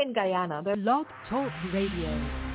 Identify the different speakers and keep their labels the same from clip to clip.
Speaker 1: in Guyana. The
Speaker 2: Blog Talk Radio.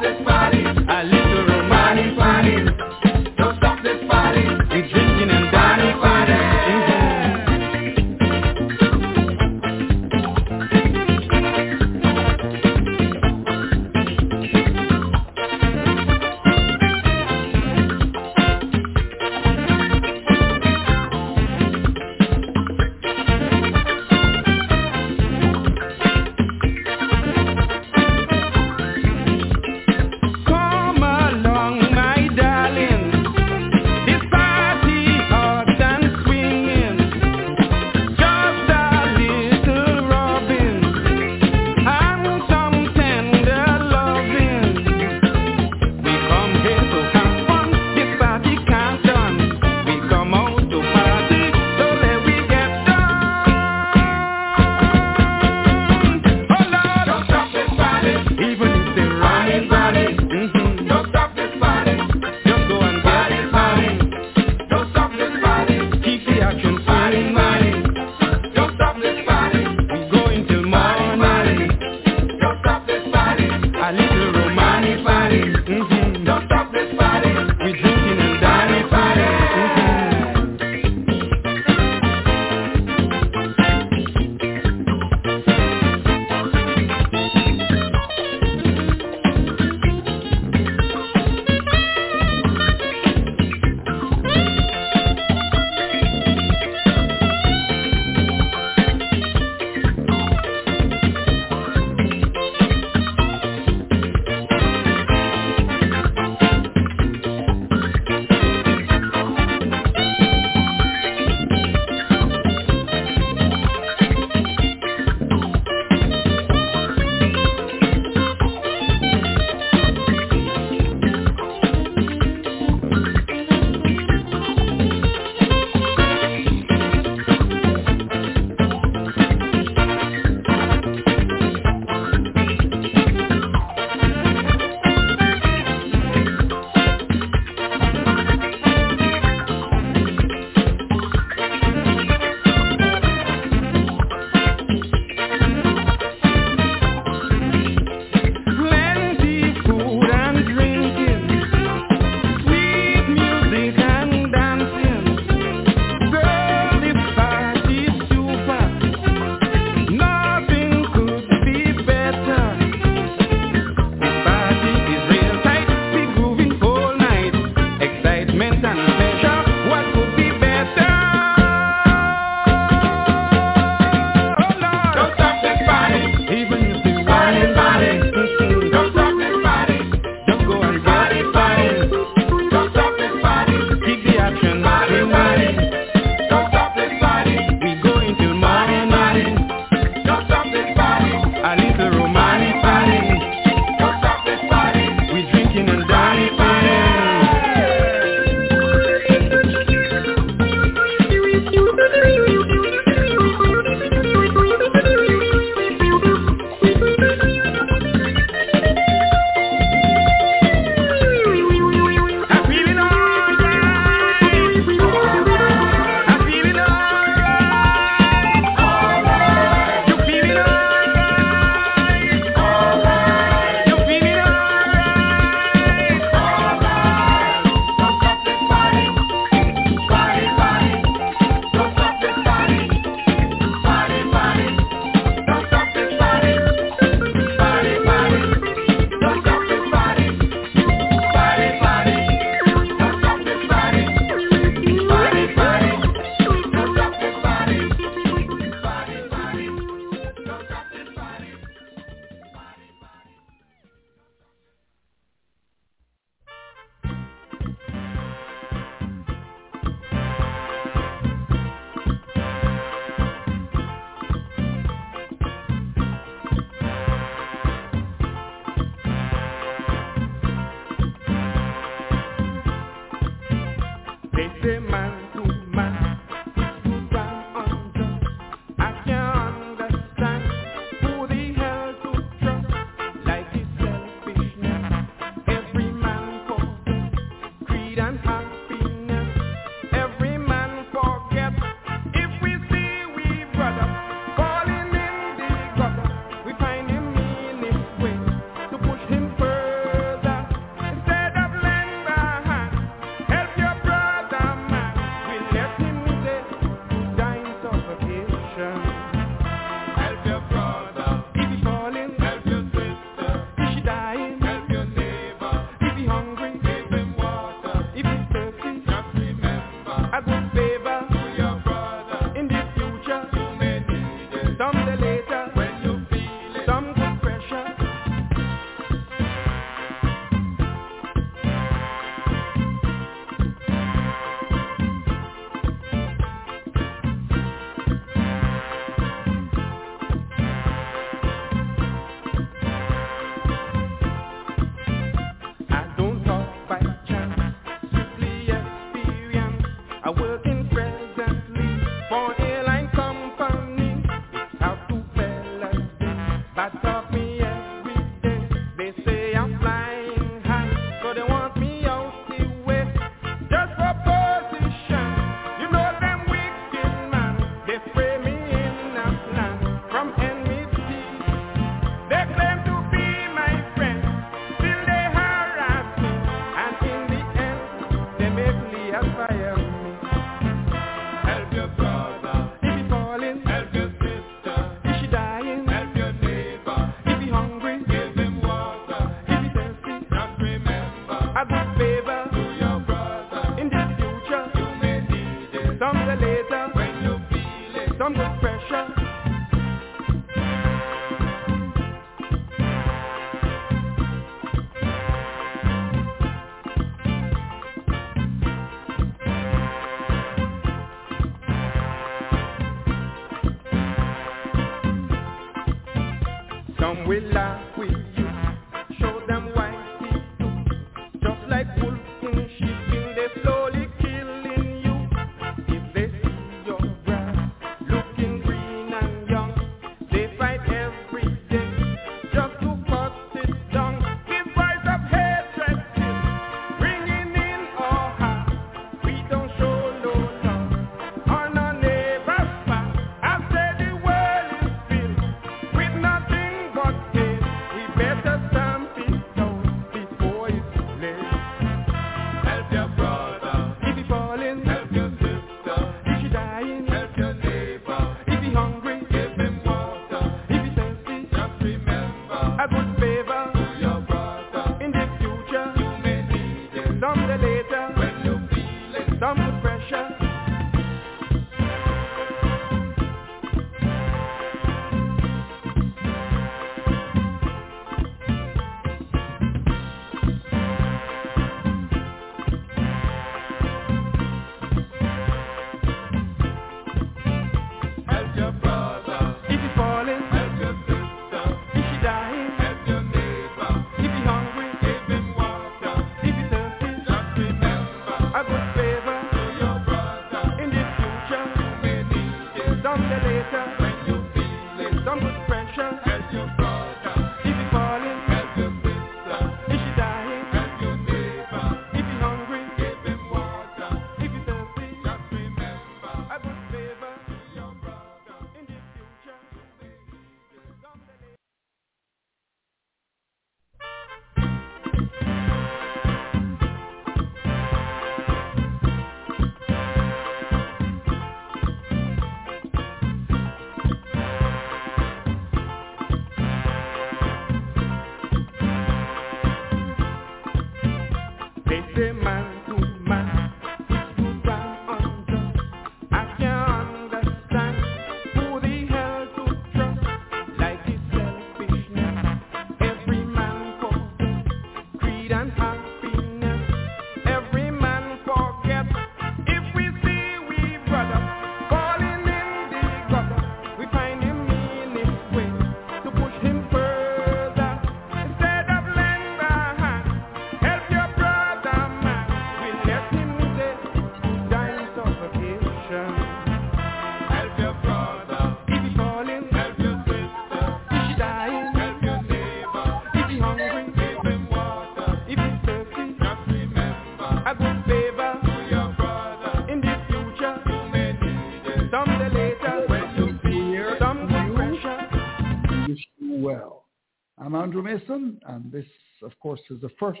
Speaker 3: Mason, and this, of course, is the first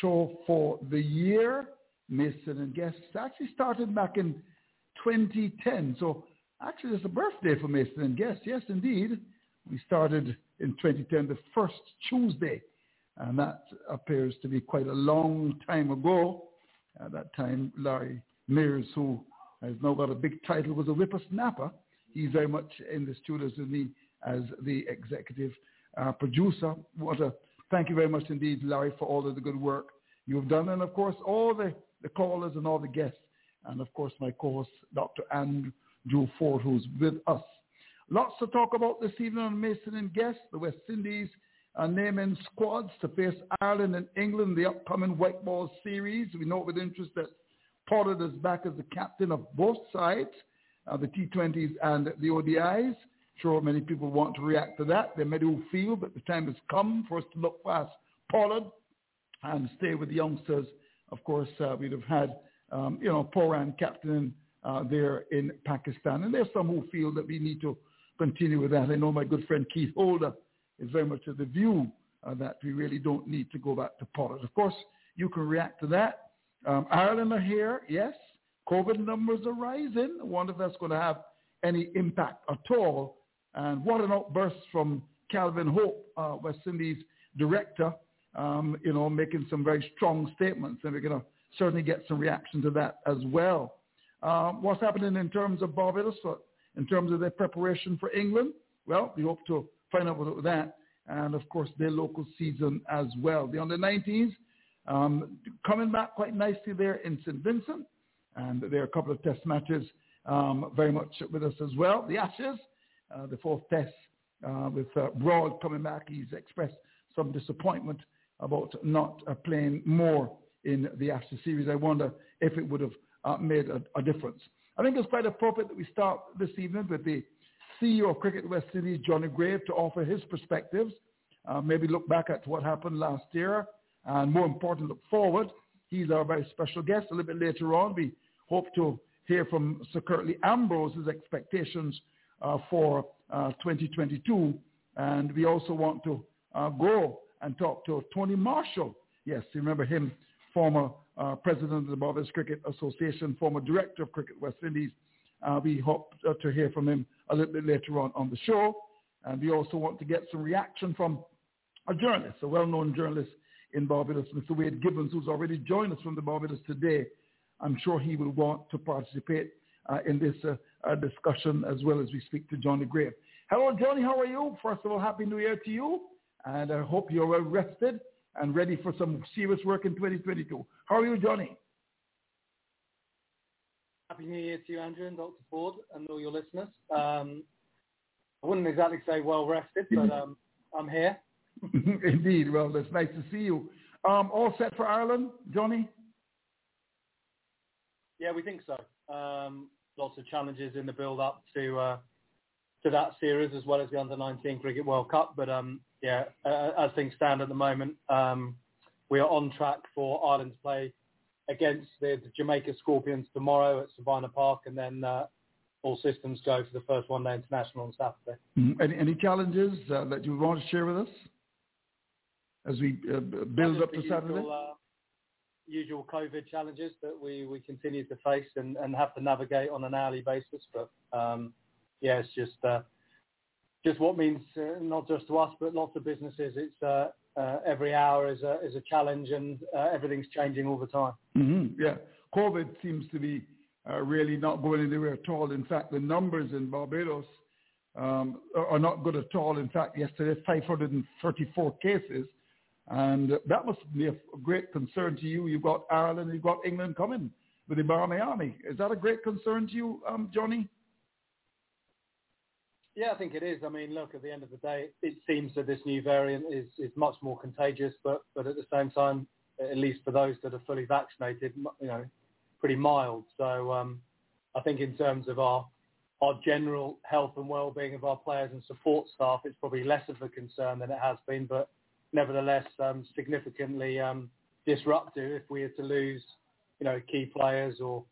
Speaker 3: show for the year. Mason and Guests actually started back in 2010, so actually it's a birthday for Mason and Guests. Yes, indeed. We started in 2010, the first Tuesday, and that appears to be quite a long time ago. At that time, Larry Mears, who has now got a big title, was a whippersnapper. He's very much in the studios with me as the executive uh, producer. What a thank you very much indeed, Larry, for all of the good work you've done, and of course all the, the callers and all the guests, and of course my co-host Dr. Andrew Ford, who's with us. Lots to talk about this evening on Mason and Guests. The West Indies are naming squads to face Ireland and England in the upcoming white ball series. We note with interest that Pollard is back as the captain of both sides, uh, the T20s and the ODIs. Sure, many people want to react to that. They may do feel that the time has come for us to look past Pollard and stay with the youngsters. Of course, uh, we'd have had, um, you know, Pooran captain uh, there in Pakistan. And there's some who feel that we need to continue with that. I know my good friend Keith Holder is very much of the view uh, that we really don't need to go back to Pollard. Of course, you can react to that. Um, Ireland are here, yes. COVID numbers are rising. I wonder if that's going to have any impact at all. And what an outburst from Calvin Hope, uh, West Indies director, um, you know, making some very strong statements. And we're going to certainly get some reaction to that as well. Um, what's happening in terms of Barbados, in terms of their preparation for England? Well, we hope to find out about that. And of course, their local season as well. The under 19s um, coming back quite nicely there in St. Vincent. And there are a couple of test matches um, very much with us as well. The Ashes, uh, the fourth test uh, with uh, Broad coming back. He's expressed some disappointment about not uh, playing more in the Ashes series. I wonder if it would have uh, made a, a, difference. I think it's quite appropriate that we start this evening with the CEO of Cricket West Indies, Johnny Grave, to offer his perspectives, uh, maybe look back at what happened last year, and more important, look forward. He's our very special guest. A little bit later on, we hope to hear from Sir Curtly Ambrose's expectations for uh, 2022. And we also want to uh, go and talk to Tony Marshall. Yes, you remember him, former uh, president of the Barbados Cricket Association, former director of Cricket West Indies. Uh, we hope uh, to hear from him a little bit later on on the show. And we also want to get some reaction from a journalist, a well-known journalist in Barbados, Mr. Wade Gibbons, who's already joined us from the Barbados today. I'm sure he will want to participate uh, in this uh, discussion as well as we speak to Johnny Grave. Hello, Johnny. How are you? First of all, Happy New Year to you. And I hope you're well rested and ready for some serious work in 2022. How are you, Johnny?
Speaker 4: Happy New Year to you, Andrew, and Dr. Ford, and all your listeners. Um, I wouldn't exactly say well rested, but um, I'm here.
Speaker 3: Indeed. Well, it's nice to see you. Um, all set for Ireland, Johnny?
Speaker 4: Yeah, we think so. Um, lots of challenges in the build-up to uh, to that series, as well as the Under-19 Cricket World Cup. But um, yeah, uh, as things stand at the moment, um, we are on track for Ireland to play against the, the Jamaica Scorpions tomorrow at Sabina Park, and then uh, all systems go for the first one-day international on Saturday.
Speaker 3: Mm-hmm. Any, any challenges uh, that you want to share with us as we uh, build up to Saturday?
Speaker 4: Usual, uh, usual COVID challenges that we, we continue to face and, and have to navigate on an hourly basis. But um, yeah, it's just uh, just what means uh, not just to us but lots of businesses. It's uh, uh, every hour is a is a challenge and uh, everything's changing all the time.
Speaker 3: Mm-hmm. Yeah, COVID seems to be uh, really not going anywhere at all. In fact, the numbers in Barbados um, are not good at all. In fact, yesterday 534 cases and that must be a great concern to you. You've got Ireland, you've got England coming with the Barmy Army. Is that a great concern to you, um, Johnny?
Speaker 4: Yeah, I think it is. I mean, look, at the end of the day, it seems that this new variant is, is much more contagious, but, but at the same time, at least for those that are fully vaccinated, you know, pretty mild. So um, I think in terms of our our general health and well-being of our players and support staff, it's probably less of a concern than it has been. But nevertheless um, significantly um, disruptive if we are to lose, you know, key players or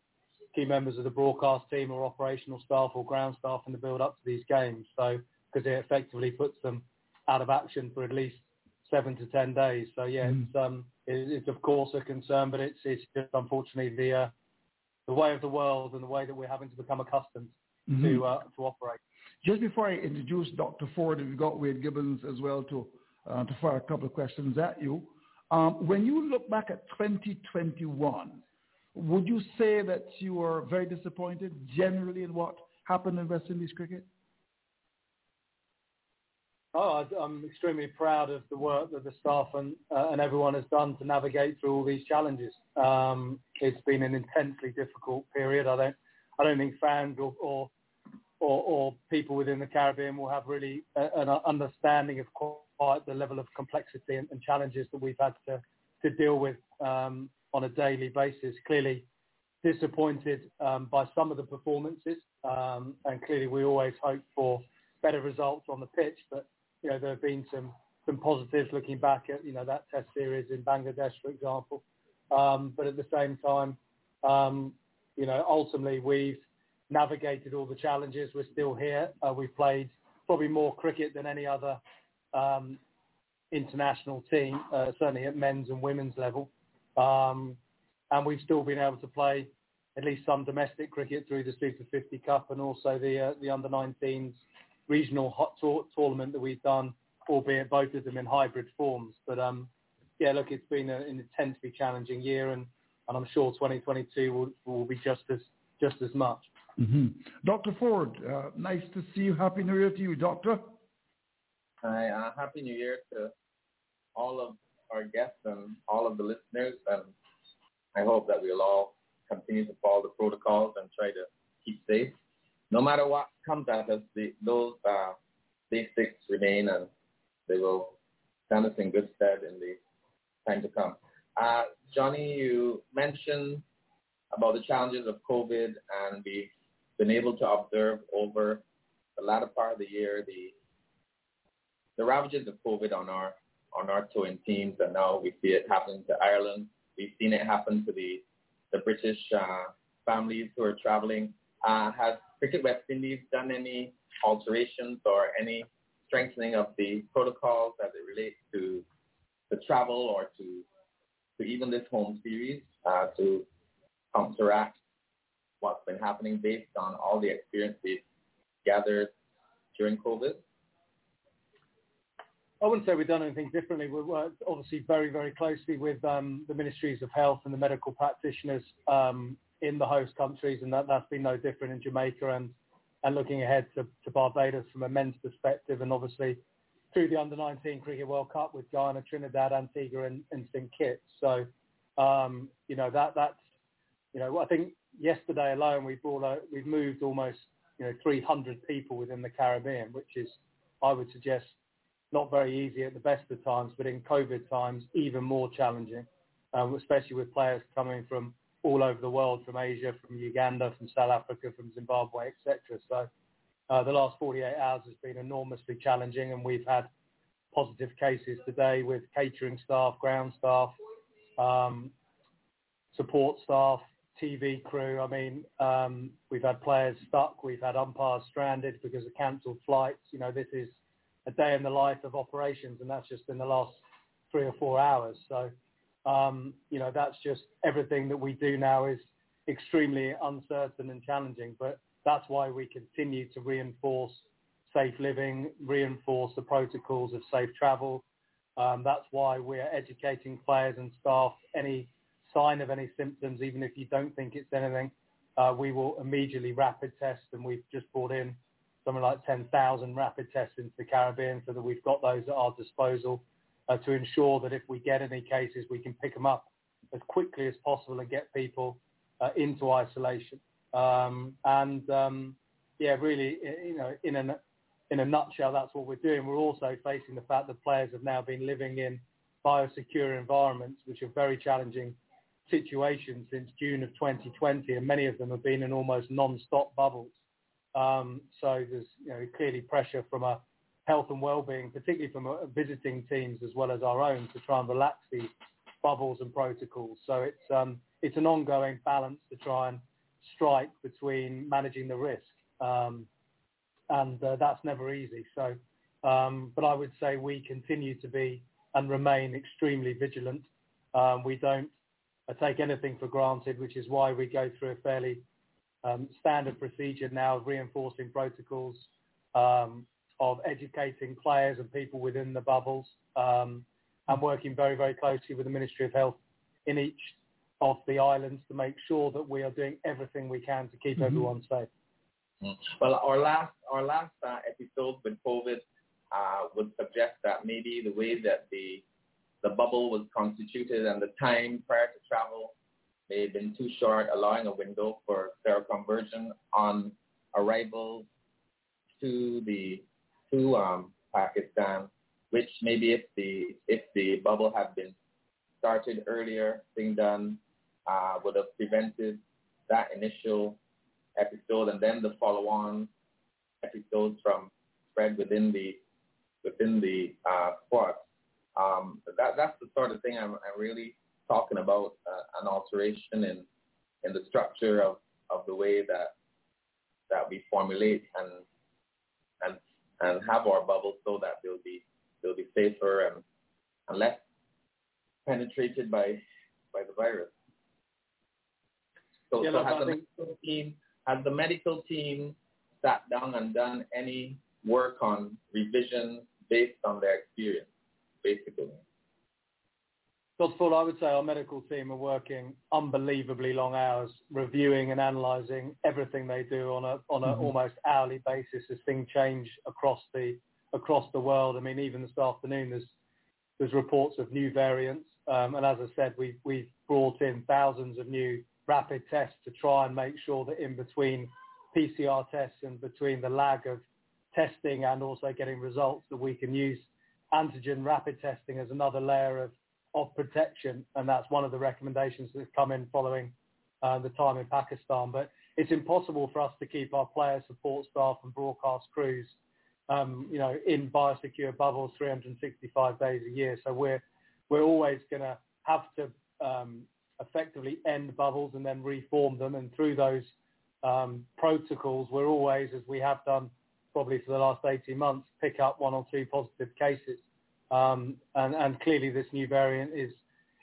Speaker 4: key members of the broadcast team or operational staff or ground staff in the build-up to these games. So because it effectively puts them out of action for at least seven to ten days. So yeah, mm. it's, um, it, it's of course a concern, but it's it's just unfortunately the uh, the way of the world and the way that we're having to become accustomed mm-hmm. to uh, to operate.
Speaker 3: Just before I introduce Dr. Ford, we've got Wade Gibbons as well to uh, to fire a couple of questions at you. Um, when you look back at 2021, would you say that you are very disappointed generally in what happened in West Indies cricket?
Speaker 4: Oh, I'm extremely proud of the work that the staff and, uh, and everyone has done to navigate through all these challenges. Um, it's been an intensely difficult period. I don't, I don't think fans or, or, or, or people within the Caribbean will have really a, an understanding of quite the level of complexity and, and challenges that we've had to, to deal with um, on a daily basis. Clearly, disappointed um, by some of the performances, um, and clearly we always hope for better results on the pitch. But you know there have been some some positives looking back at you know that Test series in Bangladesh, for example. Um, but at the same time, um, you know ultimately we've navigated all the challenges. We're still here. Uh, we've played probably more cricket than any other um, international team, uh, certainly at men's and women's level. Um, and we've still been able to play at least some domestic cricket through the Super 50 Cup and also the uh, the under 19s regional hot tour- tournament that we've done, albeit both of them in hybrid forms. But um, yeah, look, it's been a, an intensely challenging year, and, and I'm sure 2022 will, will be just as just as much.
Speaker 3: Mm-hmm. Dr. Ford, uh, nice to see you. Happy New Year to you, Doctor.
Speaker 5: Hi, uh, Happy New Year to all of our guests and all of the listeners. And I hope that we'll all continue to follow the protocols and try to keep safe. No matter what comes at us, the, those uh, basics remain and they will stand us in good stead in the time to come. Uh, Johnny, you mentioned about the challenges of COVID and we've been able to observe over the latter part of the year the the ravages of COVID on our on our touring teams, and now we see it happening to Ireland. We've seen it happen to the the British uh, families who are traveling. Uh, has Cricket West Indies done any alterations or any strengthening of the protocols as it relates to the travel or to to even this home series uh, to counteract what's been happening based on all the experience we've gathered during COVID?
Speaker 4: I wouldn't say we've done anything differently. We've worked obviously very, very closely with um, the ministries of health and the medical practitioners um, in the host countries, and that, that's been no different in Jamaica and, and looking ahead to, to Barbados from a men's perspective, and obviously through the Under-19 Cricket World Cup with Guyana, Trinidad, Antigua, and, and St Kitts. So, um, you know, that that's, you know, I think yesterday alone we brought out, we've moved almost, you know, 300 people within the Caribbean, which is, I would suggest, not very easy at the best of times, but in COVID times, even more challenging, um, especially with players coming from all over the world, from Asia, from Uganda, from South Africa, from Zimbabwe, etc. So uh, the last 48 hours has been enormously challenging, and we've had positive cases today with catering staff, ground staff, um, support staff, TV crew. I mean, um, we've had players stuck, we've had umpires stranded because of cancelled flights. You know, this is a day in the life of operations, and that's just in the last three or four hours. So, um, you know, that's just everything that we do now is extremely uncertain and challenging. But that's why we continue to reinforce safe living, reinforce the protocols of safe travel. Um, that's why we're educating players and staff. Any sign of any symptoms, even if you don't think it's anything, uh, we will immediately rapid test, and we've just brought in something like 10,000 rapid tests into the Caribbean so that we've got those at our disposal uh, to ensure that if we get any cases, we can pick them up as quickly as possible and get people uh, into isolation. Um, and um, yeah, really, you know, in a in a nutshell, that's what we're doing. We're also facing the fact that players have now been living in biosecure environments, which are very challenging situations since June of 2020, and many of them have been in almost non-stop bubbles. Um, so there's you know, clearly pressure from a health and well-being, particularly from visiting teams as well as our own, to try and relax these bubbles and protocols. So it's um, it's an ongoing balance to try and strike between managing the risk, um, and uh, that's never easy. So, um, but I would say we continue to be and remain extremely vigilant. Um, we don't take anything for granted, which is why we go through a fairly um, standard procedure now of reinforcing protocols, um, of educating players and people within the bubbles, um, and working very, very closely with the Ministry of Health in each of the islands to make sure that we are doing everything we can to keep mm-hmm. everyone safe.
Speaker 5: Mm. Well, our last our last uh, episode with COVID uh, would suggest that maybe the way that the the bubble was constituted and the time prior to travel may have been too short, allowing a window for seroconversion on arrival to the to um, Pakistan, which maybe if the if the bubble had been started earlier, being done, uh, would have prevented that initial episode and then the follow-on episodes from spread within the within the uh, squad. Um, that that's the sort of thing I'm, I'm really talking about uh, an alteration in in the structure of, of the way that that we formulate and and and have our bubbles so that they'll be they'll be safer and, and less penetrated by by the virus. So,
Speaker 4: yeah,
Speaker 5: so has the medical team has the medical team sat down and done any work on revision based on their experience, basically?
Speaker 4: First of all, I would say our medical team are working unbelievably long hours reviewing and analysing everything they do on a on an mm-hmm. almost hourly basis as things change across the across the world. I mean, even this afternoon there's there's reports of new variants, um, and as I said, we've we've brought in thousands of new rapid tests to try and make sure that in between PCR tests and between the lag of testing and also getting results that we can use antigen rapid testing as another layer of of protection, and that's one of the recommendations that's come in following uh, the time in Pakistan. But it's impossible for us to keep our players, support staff, and broadcast crews, um, you know, in biosecure bubbles 365 days a year. So we're we're always going to have to um, effectively end bubbles and then reform them, and through those um, protocols, we're always, as we have done probably for the last 18 months, pick up one or two positive cases. Um, and, and, clearly this new variant is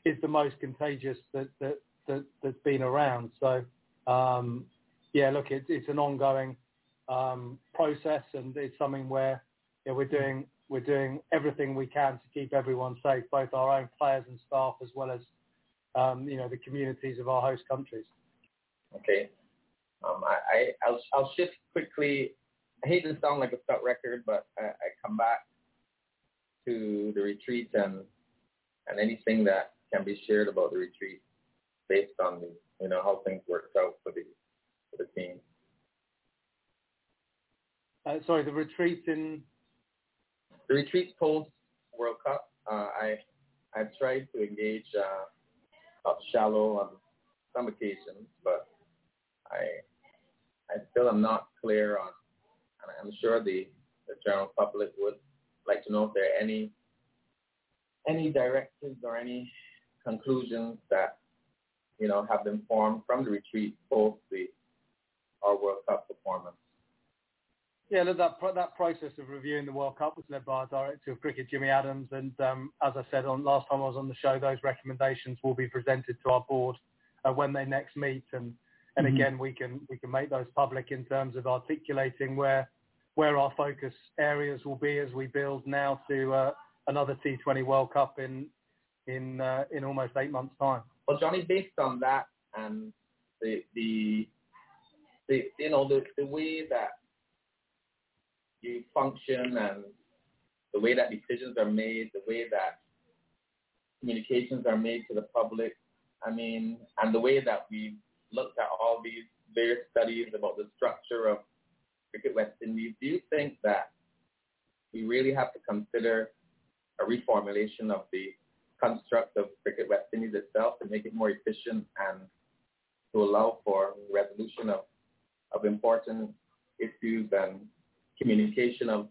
Speaker 4: is the most contagious that, that, that has been around. So um, yeah, look, it, it's an ongoing um, process, and it's something where you know, we're doing we're doing everything we can to keep everyone safe, both our own players and staff, as well as um, you know the communities of our host countries.
Speaker 5: Okay, um, I, I will I'll shift quickly. I hate to sound like a stuck record, but I, I come back to the retreat and and anything that can be shared about the retreat based on the you know how things worked out for the for the team.
Speaker 4: Uh, sorry, the retreat in
Speaker 5: the retreat post World Cup. Uh, I I tried to engage uh, up shallow on some occasions, but I I still am not clear on, and I'm sure the the general public would like to know if there are any any directives or any conclusions that you know have been formed from the retreat post the our World Cup performance.
Speaker 4: Yeah, look, that that process of reviewing the World Cup was led by our director of cricket, Jimmy Adams, and um, as I said on last time I was on the show, those recommendations will be presented to our board uh, when they next meet, and and mm-hmm. again we can we can make those public in terms of articulating where where our focus areas will be as we build now to uh, another T20 World Cup in in uh, in almost eight months' time.
Speaker 5: Well, Johnny, based on that and the the, the you know the, the way that you function and the way that decisions are made, the way that communications are made to the public, I mean, and the way that we looked at all these various studies about the structure of Cricket West Indies, do you think that we really have to consider a reformulation of the construct of Cricket West Indies itself to make it more efficient and to allow for resolution of, of important issues and communication of,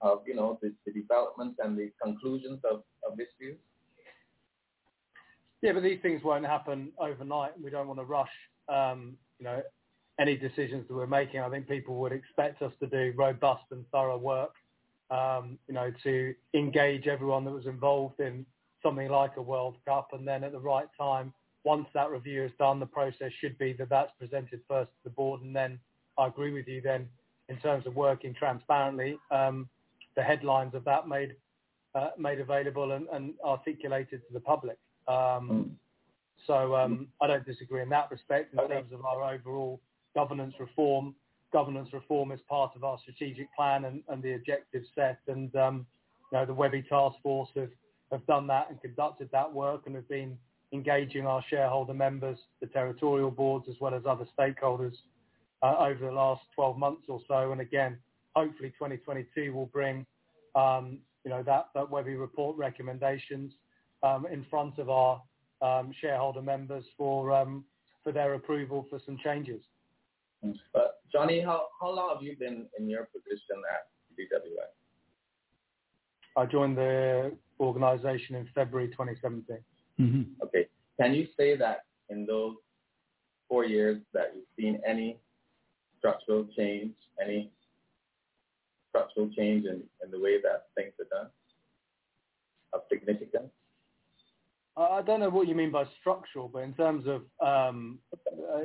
Speaker 5: of you know, the, the development and the conclusions of, of issues?
Speaker 4: Yeah, but these things won't happen overnight. We don't want to rush, um, you know, any decisions that we're making. I think people would expect us to do robust and thorough work, um, you know, to engage everyone that was involved in something like a World Cup, and then at the right time, once that review is done, the process should be that that's presented first to the board, and then I agree with you. Then, in terms of working transparently, um, the headlines of that made uh, made available and, and, articulated to the public. Um, mm. So um, I don't disagree in that respect in okay. terms of our overall governance reform. Governance reform is part of our strategic plan and, and the objectives set. And um, you know, the Webby Task Force have, have done that and conducted that work and have been engaging our shareholder members, the territorial boards, as well as other stakeholders uh, over the last 12 months or so. And again, hopefully 2022 will bring, um, you know, that, that Webby report recommendations um, in front of our um, shareholder members for um, for their approval for some changes.
Speaker 5: But Johnny, how, how long have you been in your position at CWI?
Speaker 4: I joined the organisation in February 2017.
Speaker 3: Mm-hmm.
Speaker 5: Okay. Can you say that in those four years that you've seen any structural change, any structural change in, in the way that things are done of significance?
Speaker 4: I don't know what you mean by structural, but in terms of um,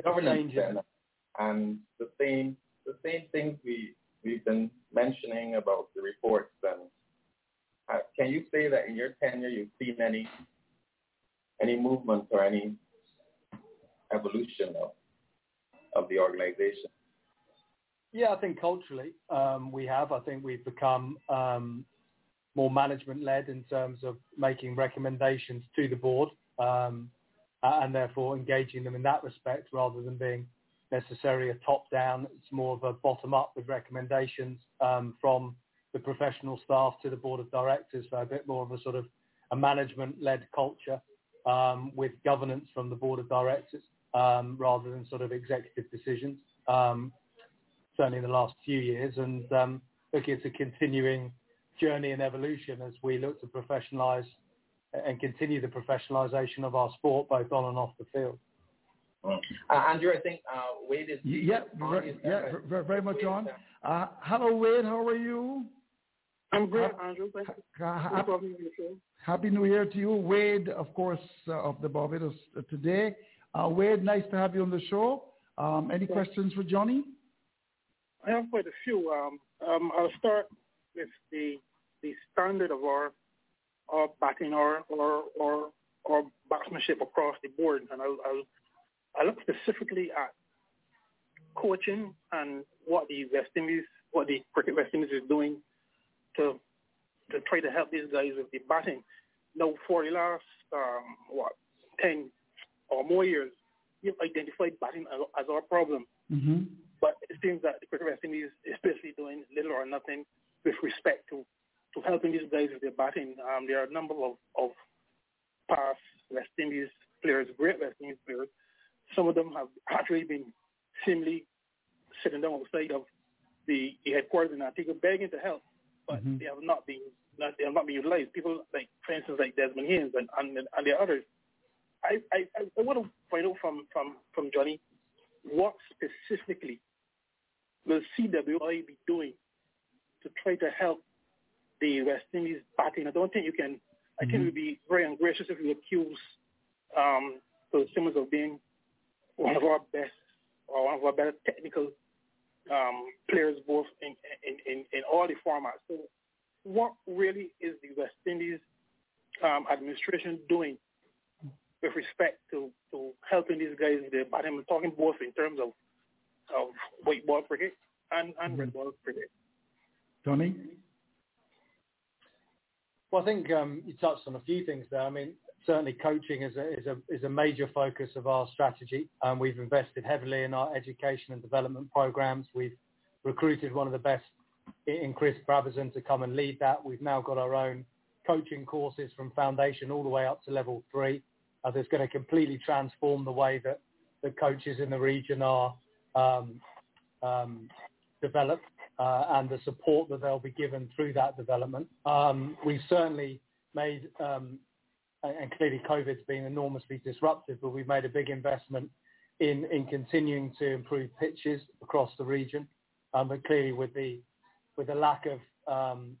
Speaker 5: governance and, and the same the same things we we've been mentioning about the reports and uh, can you say that in your tenure you've seen any any movement or any evolution of of the organization?
Speaker 4: Yeah, I think culturally um, we have. I think we've become um, more management-led in terms of making recommendations to the board um, and therefore engaging them in that respect rather than being necessarily a top-down. It's more of a bottom-up with recommendations um, from the professional staff to the board of directors. So a bit more of a sort of a management-led culture um, with governance from the board of directors um, rather than sort of executive decisions. Um, certainly in the last few years, and um, look, it's a continuing journey and evolution as we look to professionalise and continue the professionalisation of our sport, both on and off the field.
Speaker 5: Mm. Uh, Andrew, I think uh, Wade is.
Speaker 3: Yeah, very, yeah, very, very much on. Uh, hello, Wade. How are you?
Speaker 6: I'm great, Andrew. Thank you.
Speaker 3: Ha- Happy New Year to you, Wade. Of course, uh, of the Barbados uh, today. Uh, Wade, nice to have you on the show. Um, any yeah. questions for Johnny?
Speaker 6: I have quite a few. Um, um, I'll start with the the standard of our our batting or or or, or batsmanship across the board, and I'll, I'll I look specifically at coaching and what the West Indies, what the cricket West Indies is doing to to try to help these guys with the batting. Now, for the last um, what ten or more years, we've identified batting as, as our problem.
Speaker 3: Mm-hmm.
Speaker 6: But it seems that the cricket West Indies is basically doing little or nothing with respect to, to helping these guys with their batting. Um, there are a number of, of past West Indies players, great West Indies players. Some of them have actually been simply sitting down outside of the, headquarters in Antigua begging to help, but mm-hmm. they have not been not, they have not been utilized. People like, for instance, like Desmond Haynes and and, and the others. I, I, I want to find out from, from, from Johnny what specifically will CWI be doing to try to help the West Indies batting? I don't think you can. I think it would be very ungracious if you accuse um, Phil Simmons of being one of our best or one of our better technical um, players, both in, in, in, in all the formats. So, what really is the West Indies um, administration doing with respect to, to helping these guys their batting? I'm talking both in terms of of white ball cricket and, and red ball cricket.
Speaker 3: Tony?
Speaker 4: Well, I think um, you touched on a few things there. I mean, certainly coaching is a, is a, is a major focus of our strategy. Um, we've invested heavily in our education and development programs. We've recruited one of the best in Chris Brabazon to come and lead that. We've now got our own coaching courses from foundation all the way up to level three. Uh, that's going to completely transform the way that the coaches in the region are um, um, developed uh, and the support that they'll be given through that development. Um, we've certainly made, um, and clearly COVID's been enormously disruptive, but we've made a big investment in, in continuing to improve pitches across the region. Um, but clearly with the, with the lack of um,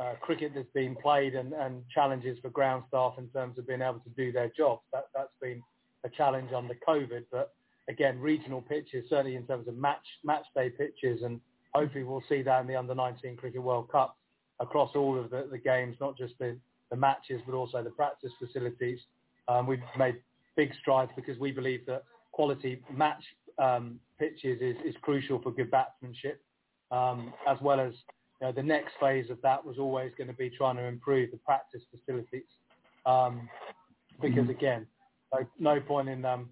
Speaker 4: uh, cricket that's been played and, and challenges for ground staff in terms of being able to do their jobs, that, that's been a challenge under COVID. But again, regional pitches, certainly in terms of match match day pitches, and hopefully we'll see that in the Under 19 Cricket World Cup across all of the, the games, not just the, the matches, but also the practice facilities. Um, we've made big strides because we believe that quality match um, pitches is, is crucial for good batsmanship, um, as well as you know, the next phase of that was always going to be trying to improve the practice facilities. Um, because mm-hmm. again, no, no point in um,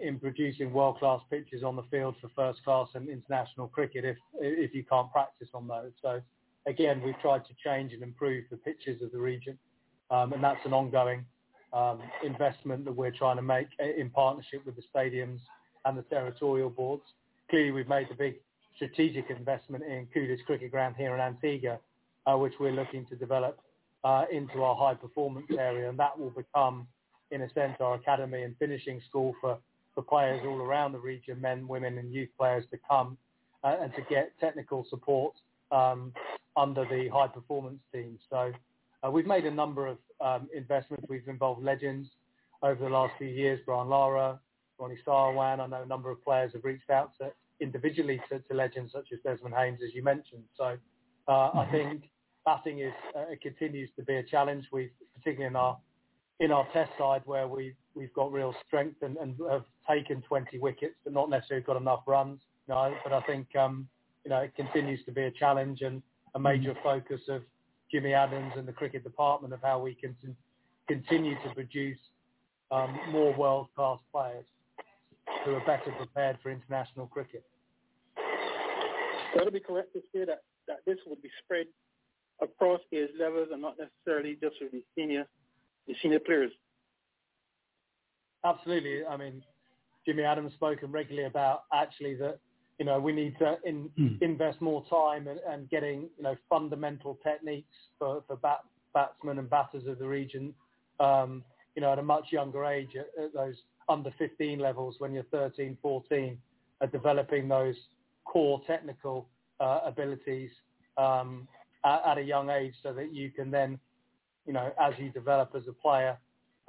Speaker 4: in producing world-class pitches on the field for first-class and international cricket if if you can't practice on those. So again, we've tried to change and improve the pitches of the region, um, and that's an ongoing um, investment that we're trying to make in partnership with the stadiums and the territorial boards. Clearly, we've made the big strategic investment in Coolidge Cricket Ground here in Antigua, uh, which we're looking to develop uh, into our high performance area, and that will become, in a sense, our academy and finishing school for, for players all around the region, men, women, and youth players to come uh, and to get technical support um, under the high performance team. So uh, we've made a number of um, investments. We've involved legends over the last few years, Brian Lara, Ronnie Sarwan. I know a number of players have reached out to, individually to, to legends such as Desmond Haynes, as you mentioned. So uh, I mm-hmm. think batting is uh, continues to be a challenge. We, particularly in our in our test side, where we we've got real strength and, and have taken 20 wickets, but not necessarily got enough runs. No, but I think um, you know it continues to be a challenge and a major mm-hmm. focus of Jimmy Adams and the cricket department of how we can continue to produce um, more world-class players who are better prepared for international cricket.
Speaker 6: Would it be correct to say that, that this would be spread across age levels and not necessarily just with the senior, the senior players?
Speaker 4: Absolutely. I mean, Jimmy Adams spoken regularly about actually that you know we need to in, mm. invest more time and, and, getting you know fundamental techniques for, for bat, batsmen and batters of the region. Um, you know, at a much younger age, at, at those under 15 levels when you're 13, 14, are developing those core technical uh, abilities um, at, at, a young age so that you can then, you know, as you develop as a player,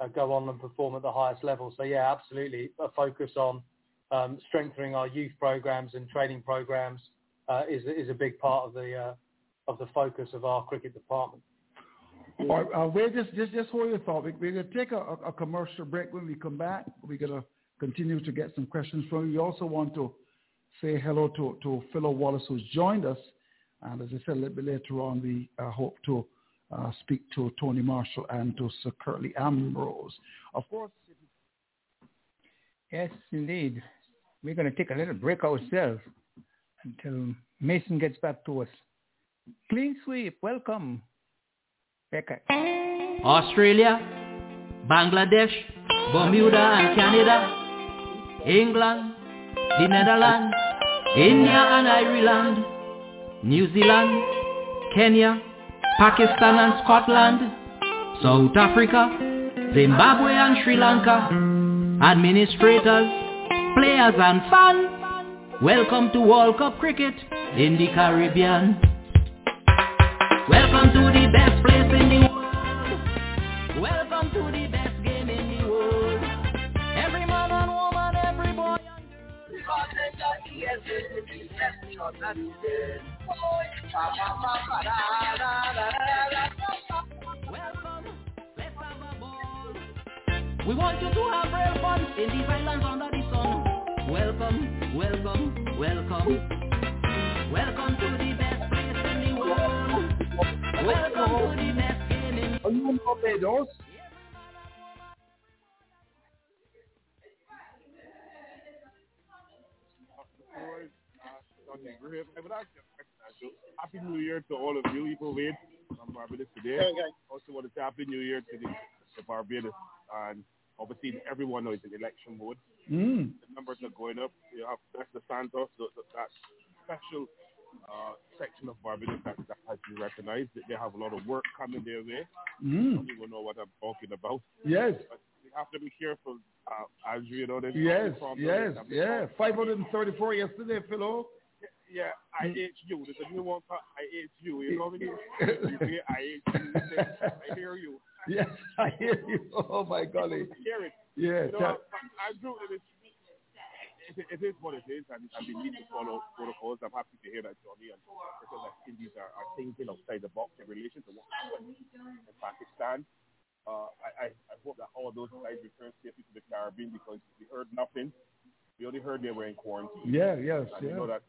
Speaker 4: uh, go on and perform at the highest level. So yeah, absolutely, a focus on um, strengthening our youth programs and training programs uh, is is a big part of the uh, of the focus of our cricket department.
Speaker 3: All right, uh, we're just, just, just hold your thought. We're going to take a, a, commercial break. When we come back, we're going to continue to get some questions from you. We also want to say hello to, to Philo Wallace, who's joined us. And as I said a little bit later on, we uh, hope to uh, speak to Tony Marshall and to Sir Curtly Ambrose. Of course.
Speaker 7: Yes, indeed. We're going to take a little break ourselves until Mason gets back to us. Clean sweep, welcome. Becca.
Speaker 8: Australia, Bangladesh, Bermuda and Canada, England, the Netherlands, India and Ireland, New Zealand, Kenya, Pakistan and Scotland, South Africa, Zimbabwe and Sri Lanka, administrators, players and fans, welcome to World Cup cricket in the Caribbean. Welcome to the best place in the world. Welcome to the best game in the world. Every man and woman, every boy and girl. Welcome, let's have a ball. We want you to have real fun in these islands under the sun. Welcome, welcome, welcome. Welcome to the best place in the world. Welcome to the best game in
Speaker 3: Are you in Barbados?
Speaker 9: Happy New Year to all of you, Eagle Wade from Barbados today.
Speaker 6: Okay.
Speaker 9: Also want to say Happy New Year to the, the Barbados. And obviously everyone knows in election mode.
Speaker 3: Mm.
Speaker 9: The numbers are going up. You have that's the Santos, so that special uh, section of Barbados that, that has been recognized. They have a lot of work coming their way.
Speaker 3: Mm.
Speaker 9: Some people know what I'm talking about.
Speaker 3: Yes.
Speaker 9: But we have to be careful, uh, Andrew, you know.
Speaker 3: Yes, yes, yeah. 534 yesterday, Philo.
Speaker 9: Yeah, I hate you. There's a new one called I hate you. You know what I mean? you say I hate you. say, I hear you.
Speaker 3: Yes, I hear you. Oh, my golly.
Speaker 9: Hear it.
Speaker 3: Yeah.
Speaker 9: You know, Andrew, it is it, it is what it is, and, and we need to follow protocols. I'm happy to hear that Johnny and because that Indies are, are thinking outside the box in relation to what happened in Pakistan. Uh, I, I, I hope that all those guys return safely to the Caribbean because we heard nothing. We only heard they were in quarantine.
Speaker 3: Yeah, yes,
Speaker 9: and
Speaker 3: yeah.
Speaker 9: You know that,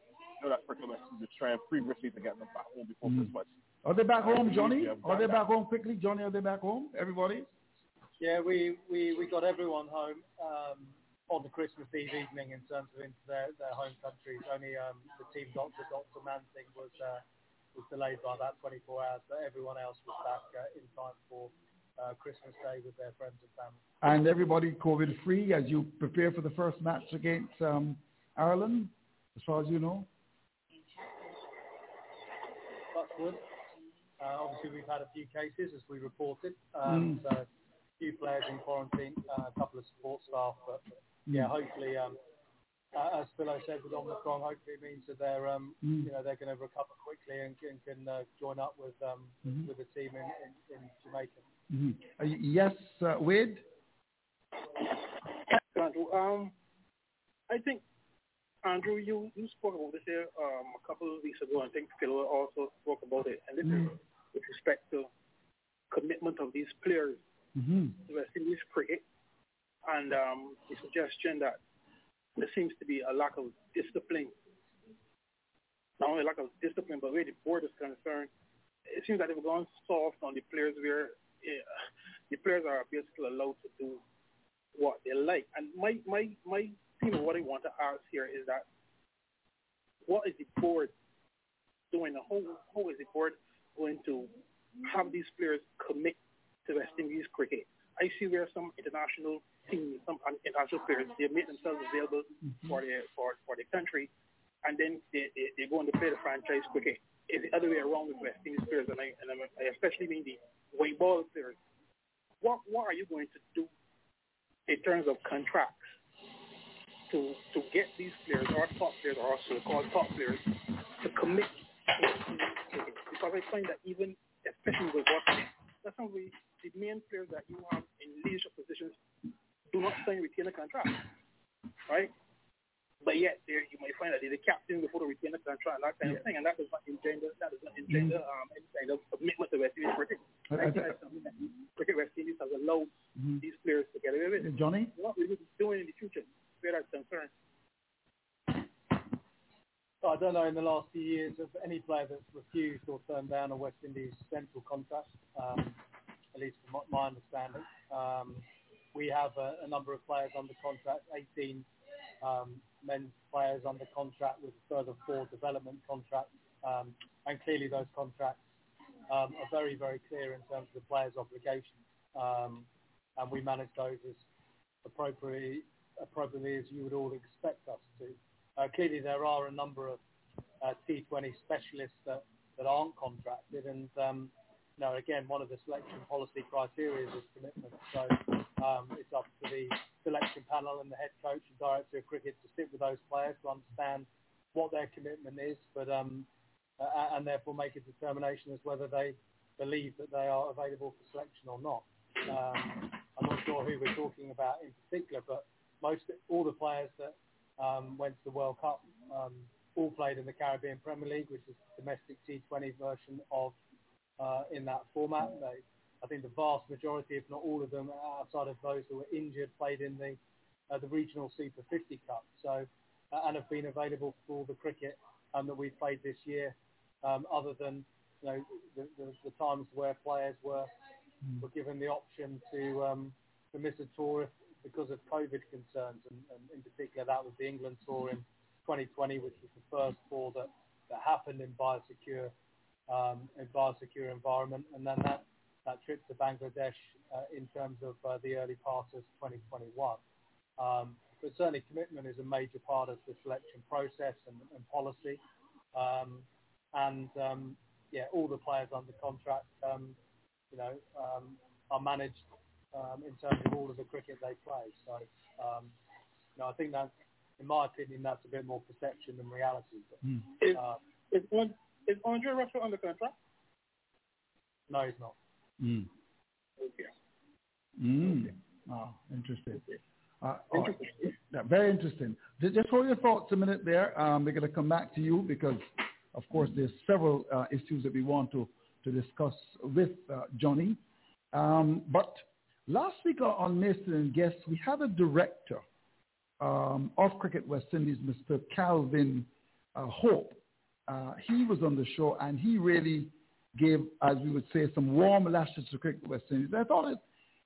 Speaker 9: know that Africa is trying previously to get them back home before mm. Christmas.
Speaker 3: Are they back home, Johnny? Are they back home quickly, Johnny? Are they back home? Everybody?
Speaker 4: Yeah, we, we, we got everyone home. Um, on the Christmas Eve evening in terms of into their, their home countries. Only um, the team doctor, Dr. Mansing, was uh, was delayed by about 24 hours, but everyone else was back uh, in time for uh, Christmas Day with their friends and family.
Speaker 3: And everybody COVID free as you prepare for the first match against um, Ireland, as far as you know.
Speaker 4: Touchwood. Uh, obviously, we've had a few cases, as we reported. Um,
Speaker 3: Mm.
Speaker 4: So a few players in quarantine, uh, a couple of support staff. But yeah, hopefully, um, uh, as Philo said with Omicron, hopefully it means that they're, um,
Speaker 3: Mm.
Speaker 4: you know, they're going to recover quickly and can, can uh, join up with um,
Speaker 3: Mhm.
Speaker 4: with the team in, in, in Jamaica.
Speaker 3: Mhm. Uh, yes, uh, Wade.
Speaker 6: Um, I think, Andrew, you, you spoke about this here um, a couple of weeks ago. I think Phil also spoke about it. And this is with respect to commitment of these players
Speaker 3: Mm-hmm.
Speaker 6: to West Indies cricket and um, the suggestion that there seems to be a lack of discipline. Not only lack of discipline, but where the board is concerned, it seems that they've gone soft on the players where uh, the players are basically allowed to do what they like. And my, my, my what I want to ask here is that what is the board doing? How, how is the board going to have these players commit to West Indies cricket? I see where some international teams, some international players, they make themselves available mm-hmm. for their for, for the country, and then they, they, they go on to play the franchise cricket. It's the other way around with West Indies players, and I, and I especially mean the white ball players. What what are you going to do in terms of contracts to to get these players, or top players, or so-called top players, to commit? to West Indies cricket? Because I find that even, especially with what that's some of the, main players that you have in leadership positions do not sign retainer contracts, right? But yet, there you might find that they're the captain before the retainer contract and that kind of thing, and that does not engender that does not engender um, any kind of commitment to West Indies cricket.
Speaker 3: I-
Speaker 6: think that's something that cricket West Indies has allowed
Speaker 3: Mhm.
Speaker 6: these players to get away with.
Speaker 3: Johnny?
Speaker 6: What will you be doing in the future concerned?
Speaker 4: I don't know in the last few years of any player that's refused or turned down a West Indies central contract, um, at least from my- understanding. Um, we have a, a number of players under contract, 18 um, men's players under contract with further four development contracts. Um, and clearly those contracts um, are very, very clear in terms of the players' obligations. Um, and we manage those as appropriately, appropriately as you would all expect us to. Uh, clearly, there are a number of uh, T20 specialists that, aren't contracted, and um, know, again, one of the selection policy criteria is commitment. So um, it's up to the selection panel and the head coach and director of cricket to sit with those players to understand what their commitment is, but um, and therefore make a determination as whether they believe that they are available for selection or not. I'm not sure who we're talking about in particular, but most all the players that um, went to the World Cup um, all played in the Caribbean Premier League, which is the domestic T20 version of uh, in that format. They, I think the vast majority, if not all of them, outside of those who were injured, played in the uh, the regional Super 50 Cup. So uh, and have been available for all the cricket um, that we played this year, um, other than you know the, the, the times where players were were given the option to um, to miss a tour if, because of COVID concerns, and, and in particular that was the England tour in 2020, which was the first tour that, that happened in biosecure um, in biosecure environment, and then that that trip to Bangladesh uh, in terms of uh, the early part of 2021. Um, but certainly commitment is a major part of the selection process and, and policy. Um, and um, yeah, all the players under contract, um, you know, um, are managed um, in terms of all of the cricket they play. So, um, you know, I think that, in my opinion, that's a bit more perception than reality. But,
Speaker 6: Is,
Speaker 4: uh,
Speaker 6: is, An- is Andre Russell under contract?
Speaker 4: no, he's not.
Speaker 3: Mm.
Speaker 6: Okay.
Speaker 3: Mm. Oh, interesting. Uh, all right. Yeah, very interesting. Just, just hold your thoughts a minute there. Um, we're going to come back to you because, of course, there's several uh, issues that we want to, to discuss with uh, Johnny. Um, but last week on Mason and Guests, we had a director um, of Cricket West Indies, Mr. Calvin uh, Hope. Uh, he was on the show and he really gave, as we would say, some warm lashes to Cricket West Indies. I thought it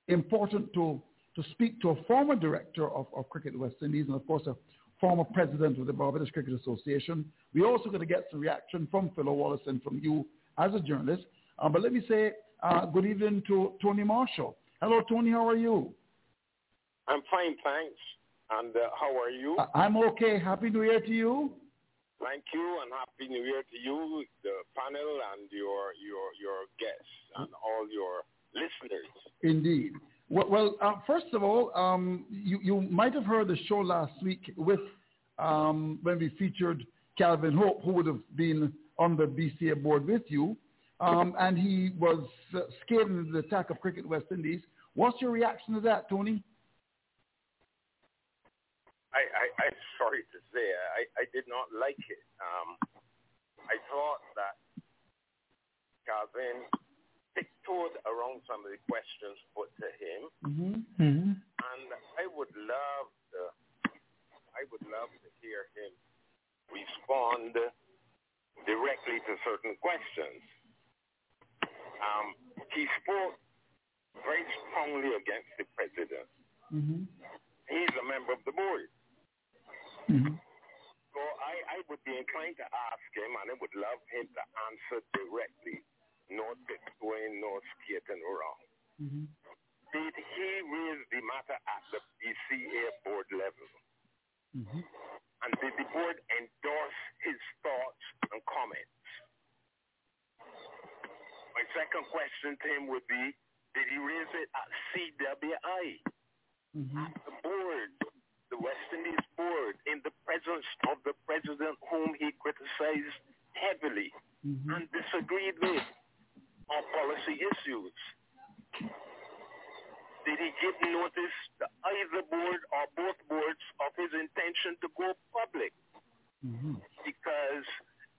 Speaker 3: important to, to speak to a former director of, of Cricket West Indies and, of course, a former president of the Barbados Cricket Association. We're also going to get some reaction from Philo Wallace and from you as a journalist. Um, but let me say uh, good evening to Tony Marshall. Hello, Tony. How are you?
Speaker 10: I'm fine, thanks. And uh, how are you?
Speaker 3: I'm okay. Happy New Year to you.
Speaker 10: Thank you, and happy New Year to you, the panel, and your your your guests, and all your listeners.
Speaker 3: Indeed. Well, well uh, first of all, um, you you might have heard the show last week with um, when we featured Calvin Hope, who would have been on the BCA board with you, um, and he was uh, scared in the attack of Cricket West Indies. What's your reaction to that, Tony?
Speaker 10: I, I, I'm sorry to say, I, I did not like it. Um, I thought that Calvin tiptoed around some of the questions put to him,
Speaker 3: mm-hmm.
Speaker 7: Mm-hmm.
Speaker 10: and I would love to, I would love to hear him respond directly to certain questions. Um, he spoke very strongly against the president.
Speaker 3: Mm-hmm.
Speaker 10: He's a member of the board.
Speaker 7: Mm-hmm.
Speaker 10: So I, I would be inclined to ask him, and I would love him to answer directly, not tiptoeing, no skating around.
Speaker 3: Mm-hmm.
Speaker 10: Did he raise the matter at the BCA board level?
Speaker 3: Mm-hmm.
Speaker 10: And did the board endorse his thoughts and comments? My second question to him would be, did he raise it at CWI?
Speaker 3: Mm-hmm.
Speaker 10: At the board, the West Indies board, in the presence of the president whom he criticized heavily
Speaker 3: Mm-hmm.
Speaker 10: and disagreed with on policy issues? Did he give notice to either board or both boards of his intention to go public?
Speaker 3: Mm-hmm.
Speaker 10: Because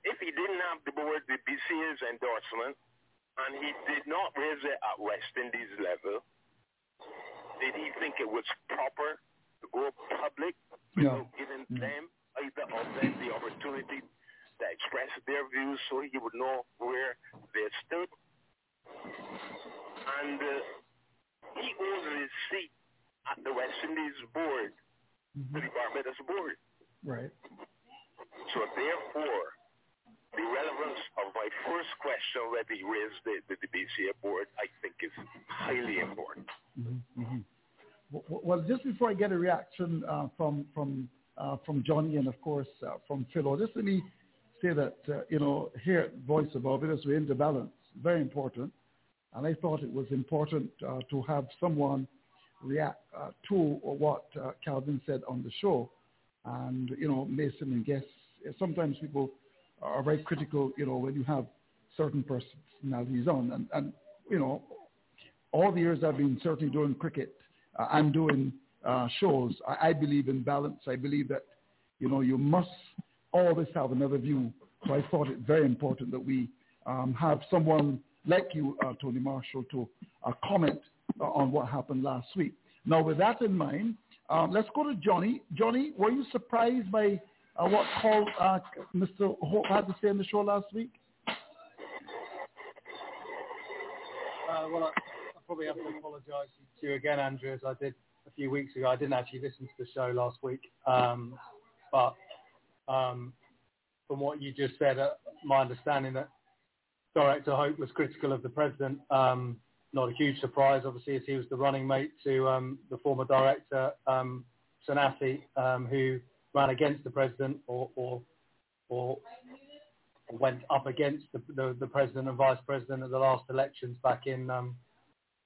Speaker 10: if he didn't have the board with BCA's endorsement and he did not raise it at West Indies level, did he think it was proper to go public
Speaker 3: No.
Speaker 10: without giving
Speaker 3: No.
Speaker 10: them, either of them, the opportunity to express their views so he would know where they stood? And uh, he owns his seat at the West Indies board, to the Barbados board.
Speaker 3: Right.
Speaker 10: So therefore, the relevance of my first question whether he raised it with the BCA board, I think is highly important.
Speaker 3: Mm-hmm. Mm-hmm. Well, just before I get a reaction uh, from from uh, from Johnny and of course uh, from Philo, just let me say that uh, you know here at Voice of Barbados we're into balance, very important, and I thought it was important uh, to have someone react uh, to what Calvin said on the show, and you know Mason and guests. Sometimes people are very critical, you know, when you have certain personalities on, and, and you know all the years I've been certainly doing cricket uh, and doing uh, shows, I, I believe in balance. I believe that, you know, you must always have another view. So I thought it very important that we um, have someone like you, uh, Tony Marshall, to uh, comment uh, on what happened last week. Now, with that in mind, um, let's go to Johnny. Johnny, were you surprised by uh, what uh, Mr. Hope had to say on the show last week?
Speaker 4: Uh, well, I, I probably have to apologise to you again, Andrew, as I did a few weeks ago. I didn't actually listen to the show last week, um, but um, from what you just said, uh, my understanding that Director Hope was critical of the president. Um, not a huge surprise, obviously, as he was the running mate to um, the former director um, Sanasi, um, who ran against the president or, or, or went up against the, the, the president and vice president at the last elections back in um,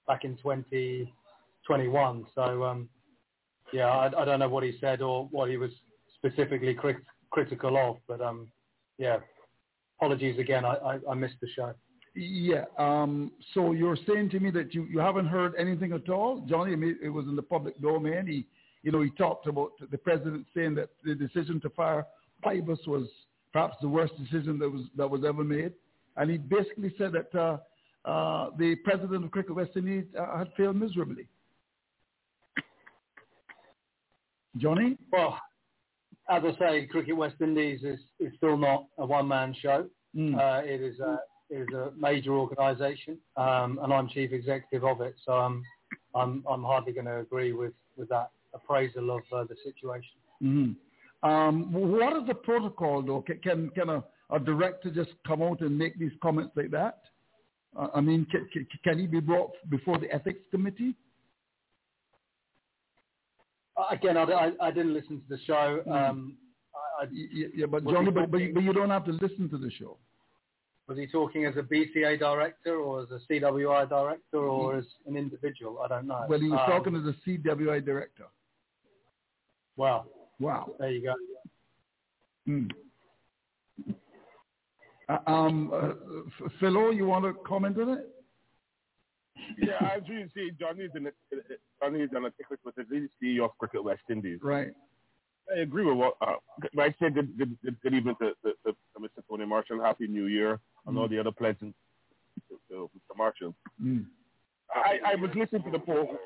Speaker 4: back in 2021. So um, yeah, I, I don't know what he said or what he was specifically crit- critical of, but um, yeah, apologies again. I, I, I missed the show.
Speaker 3: Yeah. Um, so you're saying to me that you, you haven't heard anything at all, Johnny? It was in the public domain. He, you know, he talked about the president saying that the decision to fire Pybus was perhaps the worst decision that was that was ever made, and he basically said that uh, uh, the president of Cricket West Indies uh, had failed miserably. Johnny?
Speaker 4: Well, as I say, Cricket West Indies is, is still not a one-man show.
Speaker 3: Mm.
Speaker 4: Uh, it is a it is a major organisation, um, and I'm chief executive of it. So I'm I'm I'm hardly going to agree with, with that appraisal of uh, the situation.
Speaker 3: Mm-hmm. Um, what is the protocol, though? Can can, can a, a director just come out and make these comments like that? Uh, I mean, can, can, he be brought before the ethics committee?
Speaker 4: Uh, Again, I, I, I didn't listen to the show. Um, I,
Speaker 3: Yeah, yeah but Johnny, but, but you don't have to listen to the show.
Speaker 4: was he talking as a BCA director or as a CWI director or as an individual? I don't know.
Speaker 3: Well, he was
Speaker 4: Um,
Speaker 3: talking as a CWI director.
Speaker 4: Wow.
Speaker 3: Wow.
Speaker 4: There you go.
Speaker 3: Hmm. Uh, um, uh, Philo, you want to comment on it?
Speaker 9: yeah, as you see, Johnny is in a, Johnny is on a ticket with the CEO of Cricket West Indies.
Speaker 3: Right.
Speaker 9: I agree with what uh, I said. Good, good, good, good evening to, to, to, to Mr. Tony Marshall. Happy New Year, and all the other pledges to, to Mr. Marshall.
Speaker 3: Mm.
Speaker 9: I, I was listening to the poll.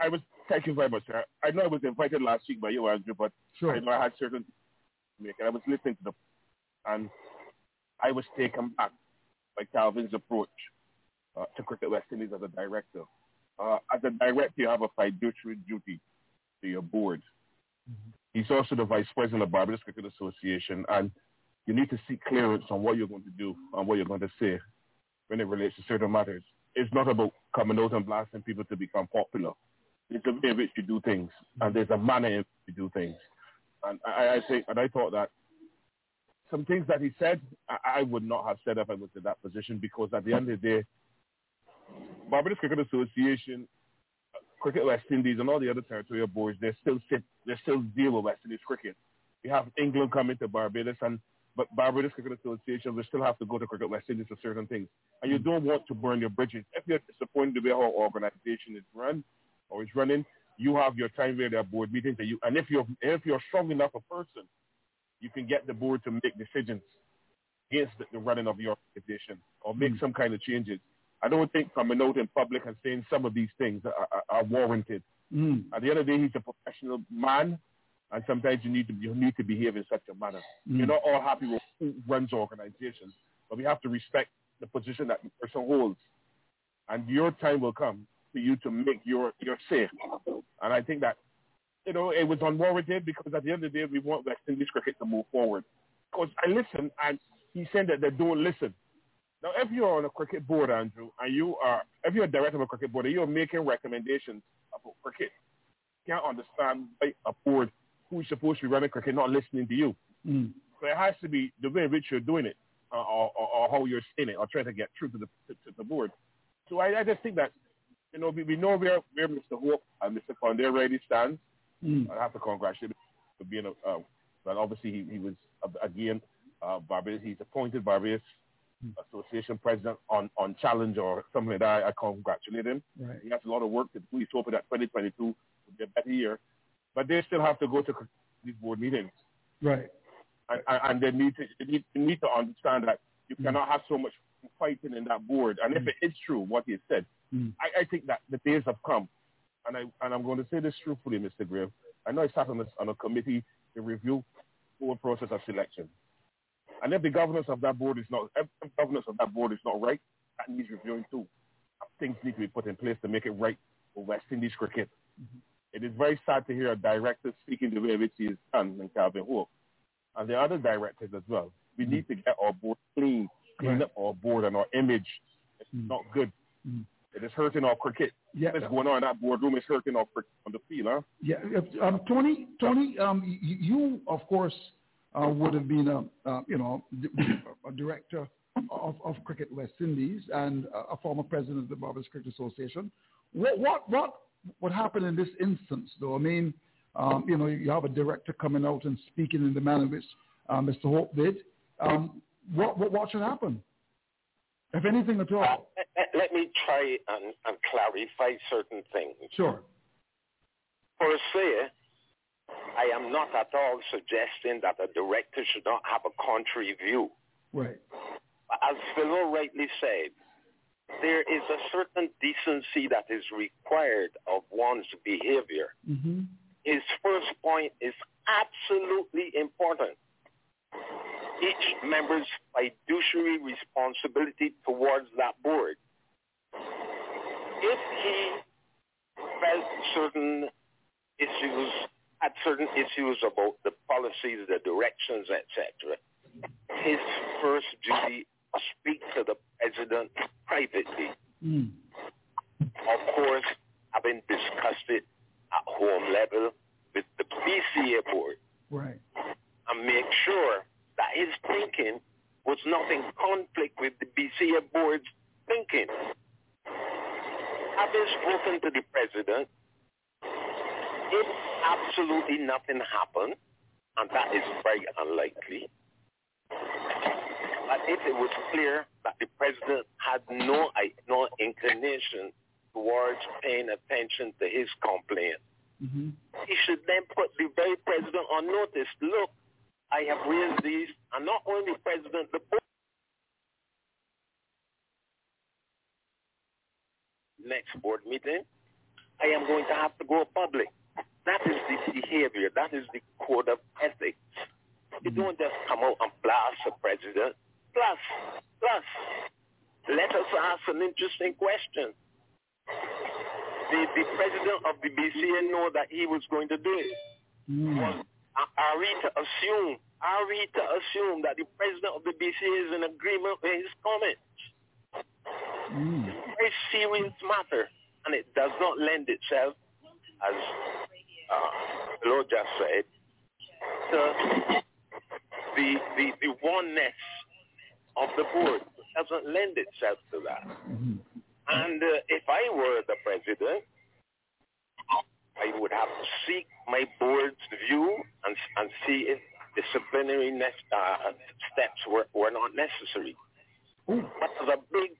Speaker 9: I was thank you very much, sir. I know I was invited last week by you, Andrew, but
Speaker 3: Sure.
Speaker 9: I know I had certain. And I was listening to the and I was taken back by Calvin's approach uh, to Cricket West Indies as a director. Uh, as a director, you have a fiduciary duty to your board. He's also the vice president of the Barbados Cricket Association, and you need to seek clearance on what you're going to do and what you're going to say when it relates to certain matters. It's not about coming out and blasting people to become popular. It's a way in which you do things, and there's a manner in which you do things. And I, I and I thought that some things that he said, I, I would not have said if I was in that position because at the end of the day, Barbados Cricket Association, Cricket West Indies, and all the other territorial boards, they still sit, they still deal with West Indies cricket. We have England coming to Barbados, and but Barbados Cricket Association, we still have to go to Cricket West Indies for certain things. And you don't want to burn your bridges. If you're disappointed the how organization is run or is running, you have your time where there are board meetings, and you and if you're if you're strong enough a person, you can get the board to make decisions against the, the running of your organization or make some kind of changes. I don't think coming out in public and saying some of these things are, are, are warranted.
Speaker 3: Mm.
Speaker 9: At the end of the day, he's a professional man, and sometimes you need to you need to behave in such a manner.
Speaker 3: Mm.
Speaker 9: We're not all happy with who runs organizations, but we have to respect the position that the person holds. And your time will come for you to make your your say. And I think that you know it was unwarranted because at the end of the day, we want West Indies cricket to move forward. Because I listen, and he said that they don't listen. Now, if you're on a cricket board, Andrew, and you are, if you're a director of a cricket board, and you're making recommendations about cricket, you can't understand why a board who's supposed to be running cricket not listening to you.
Speaker 3: Mm.
Speaker 9: So it has to be the way in which you're doing it, uh, or, or, or how you're saying it, or trying to get through to the to, to the board. So I, I just think that, you know, we, we know where, where Mr. Hope and Mr. Conde already stands.
Speaker 3: Mm.
Speaker 9: I have to congratulate him for being a, uh, well, obviously he, he was, uh, again, uh, Barbados, he's appointed Barbados Association president on, on challenge or something like that. I congratulate him.
Speaker 3: Right.
Speaker 9: He has a lot of work to do. He's hoping that 2022 will be a better year. But they still have to go to these board meetings.
Speaker 3: Right.
Speaker 9: And, and and they need to they need, they need to understand that you cannot have so much fighting in that board. And if it is true what he said,
Speaker 3: Mm.
Speaker 9: I, I think that the days have come. And I and I'm going to say this truthfully, Mr. Grave. I know I sat on, this, on a committee to review the whole process of selection. And if the governance of that board is not, if the governance of that board is not right, that needs reviewing too. Things need to be put in place to make it right for West Indies cricket. It is very sad to hear a director speaking the way which he is done in Calvin Hope. And the other directors as well. We need to get our board clean, clean
Speaker 3: Right.
Speaker 9: up our board and our image. It's not good.
Speaker 3: Mm.
Speaker 9: It is hurting our cricket.
Speaker 3: Yeah.
Speaker 9: What's going on in that boardroom is hurting our cricket on the field, huh?
Speaker 3: Yeah, um, Tony, Tony, um, you, of course uh, would have been a, uh, you know, a director of, of Cricket West Indies and a former president of the Barbados Cricket Association. What, what, what, what happened in this instance, though? I mean, um, you know, you have a director coming out and speaking in the manner which uh, Mr. Hope did. Um, what, what, what should happen, if anything at all?
Speaker 10: Uh, let- let me try and, and clarify certain things.
Speaker 3: Sure.
Speaker 10: Per se, I am not at all suggesting that a director should not have a contrary view.
Speaker 3: Right.
Speaker 10: As Philo rightly said, there is a certain decency that is required of one's behavior.
Speaker 3: Mm-hmm.
Speaker 10: His first point is absolutely important. Each member's fiduciary responsibility towards that board. If he felt certain issues, had certain issues about the policies, the directions, etc., his first duty was speak to the president privately.
Speaker 3: Mm.
Speaker 10: Of course, having discussed it at home level with the BCA board
Speaker 3: Right.
Speaker 10: and make sure that his thinking was not in conflict with the BCA board's thinking. Having spoken to the president, if absolutely nothing happened, and that is very unlikely, but if it was clear that the president had no, no inclination towards paying attention to his complaint,
Speaker 3: Mm-hmm.
Speaker 10: he should then put the very president on notice. Look, I have raised these, and not only president, the board. Next board meeting, I am going to have to go public. That is the behavior. That is the code of ethics. You don't just come out and blast the president. Plus, plus, let us ask an interesting question. The, the president of the BCA know that he was going to do it.
Speaker 3: Mm.
Speaker 10: Are are we to assume, are we to assume that the president of the BCA is in agreement with his comments?
Speaker 3: Mm.
Speaker 10: Very serious matter, and it does not lend itself, as uh, Lord just said, to the, the, the oneness of the board. It doesn't lend itself to that.
Speaker 3: Mm-hmm.
Speaker 10: And uh, if I were the president, I would have to seek my board's view and, and see if disciplinary ne- uh, steps were, were not necessary.
Speaker 3: Ooh.
Speaker 10: But as a big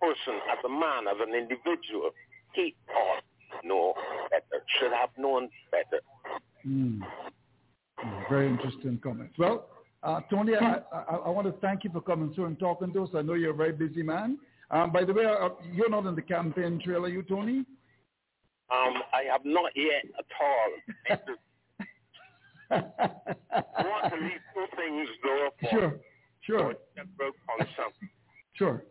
Speaker 10: person, as a man, as an individual, he ought to know better, should have known better.
Speaker 3: Mm. Mm, Very interesting comments. Well, uh, Tony, I, I, I want to thank you for coming through and talking to us. I know you're a very busy man. Um, by the way, uh, you're not in the campaign trail, are you, Tony?
Speaker 10: Um, I have not yet at all. I want to leave two things though for
Speaker 3: Sure, sure,
Speaker 10: several concerns.
Speaker 3: sure.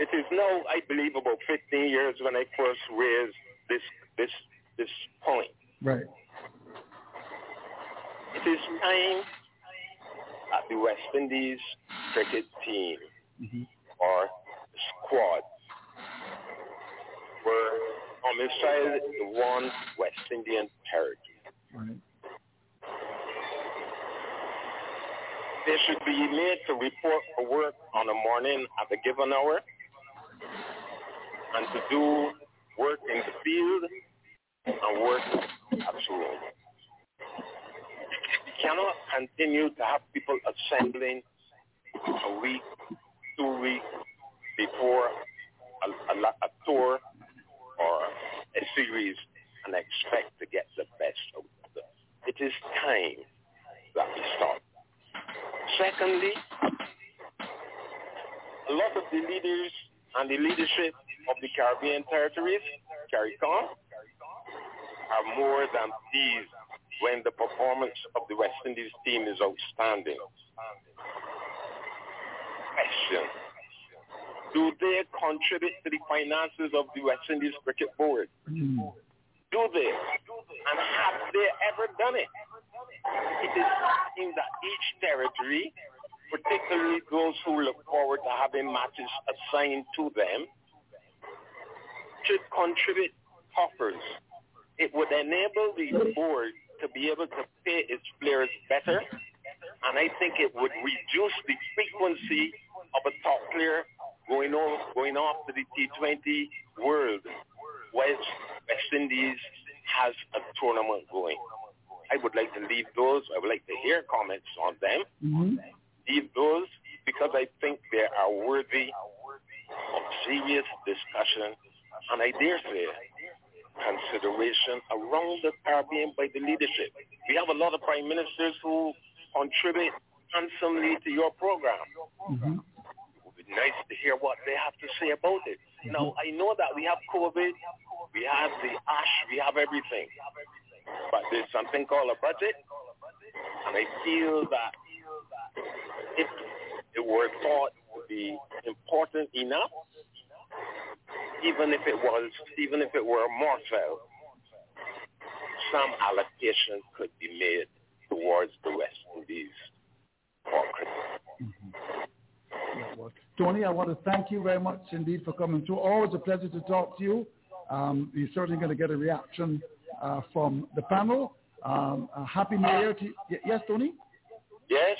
Speaker 10: It is now, I believe, about 15 years when I first raised this this this point.
Speaker 3: Right.
Speaker 10: It is time that the West Indies cricket team
Speaker 3: Mm-hmm.
Speaker 10: or squad were domiciled in one West Indian territory.
Speaker 3: Right.
Speaker 10: They should be made to report for work on a morning at a given hour and to do work in the field and work at home. We cannot continue to have people assembling a week, two weeks before a, a, a tour or a series and expect to get the best of it. It is time that we stop. Secondly, a lot of the leaders and the leadership of the Caribbean territories, CARICOM, are more than pleased when the performance of the West Indies team is outstanding. Question. Do they contribute to the finances of the West Indies Cricket Board? Do they? And have they ever done it? It is something that each territory, particularly those who look forward to having matches assigned to them, should contribute coffers. It would enable the board to be able to pay its players better, and I think it would reduce the frequency of a top player going off, going off to the T20 world, whilst West Indies has a tournament going. I would like to leave those. I would like to hear comments on them.
Speaker 3: Mm-hmm.
Speaker 10: Leave those because I think they are worthy of serious discussion and I dare say consideration around the Caribbean by the leadership. We have a lot of prime ministers who contribute handsomely to your program.
Speaker 3: Mm-hmm.
Speaker 10: It would be nice to hear what they have to say about it. Mm-hmm. Now, I know that we have COVID, we have the ash, we have everything. But there's something called a budget, and I feel that if it were thought to be important enough, even if it was, even if it were more so, some allocation could be made towards the West Indies for.
Speaker 3: That was Tony, I want to thank you very much indeed for coming through. Always a pleasure to talk to you. Um, you're certainly going to get a reaction uh, from the panel. Um, happy New Year to you. Yes, Tony?
Speaker 10: Yes.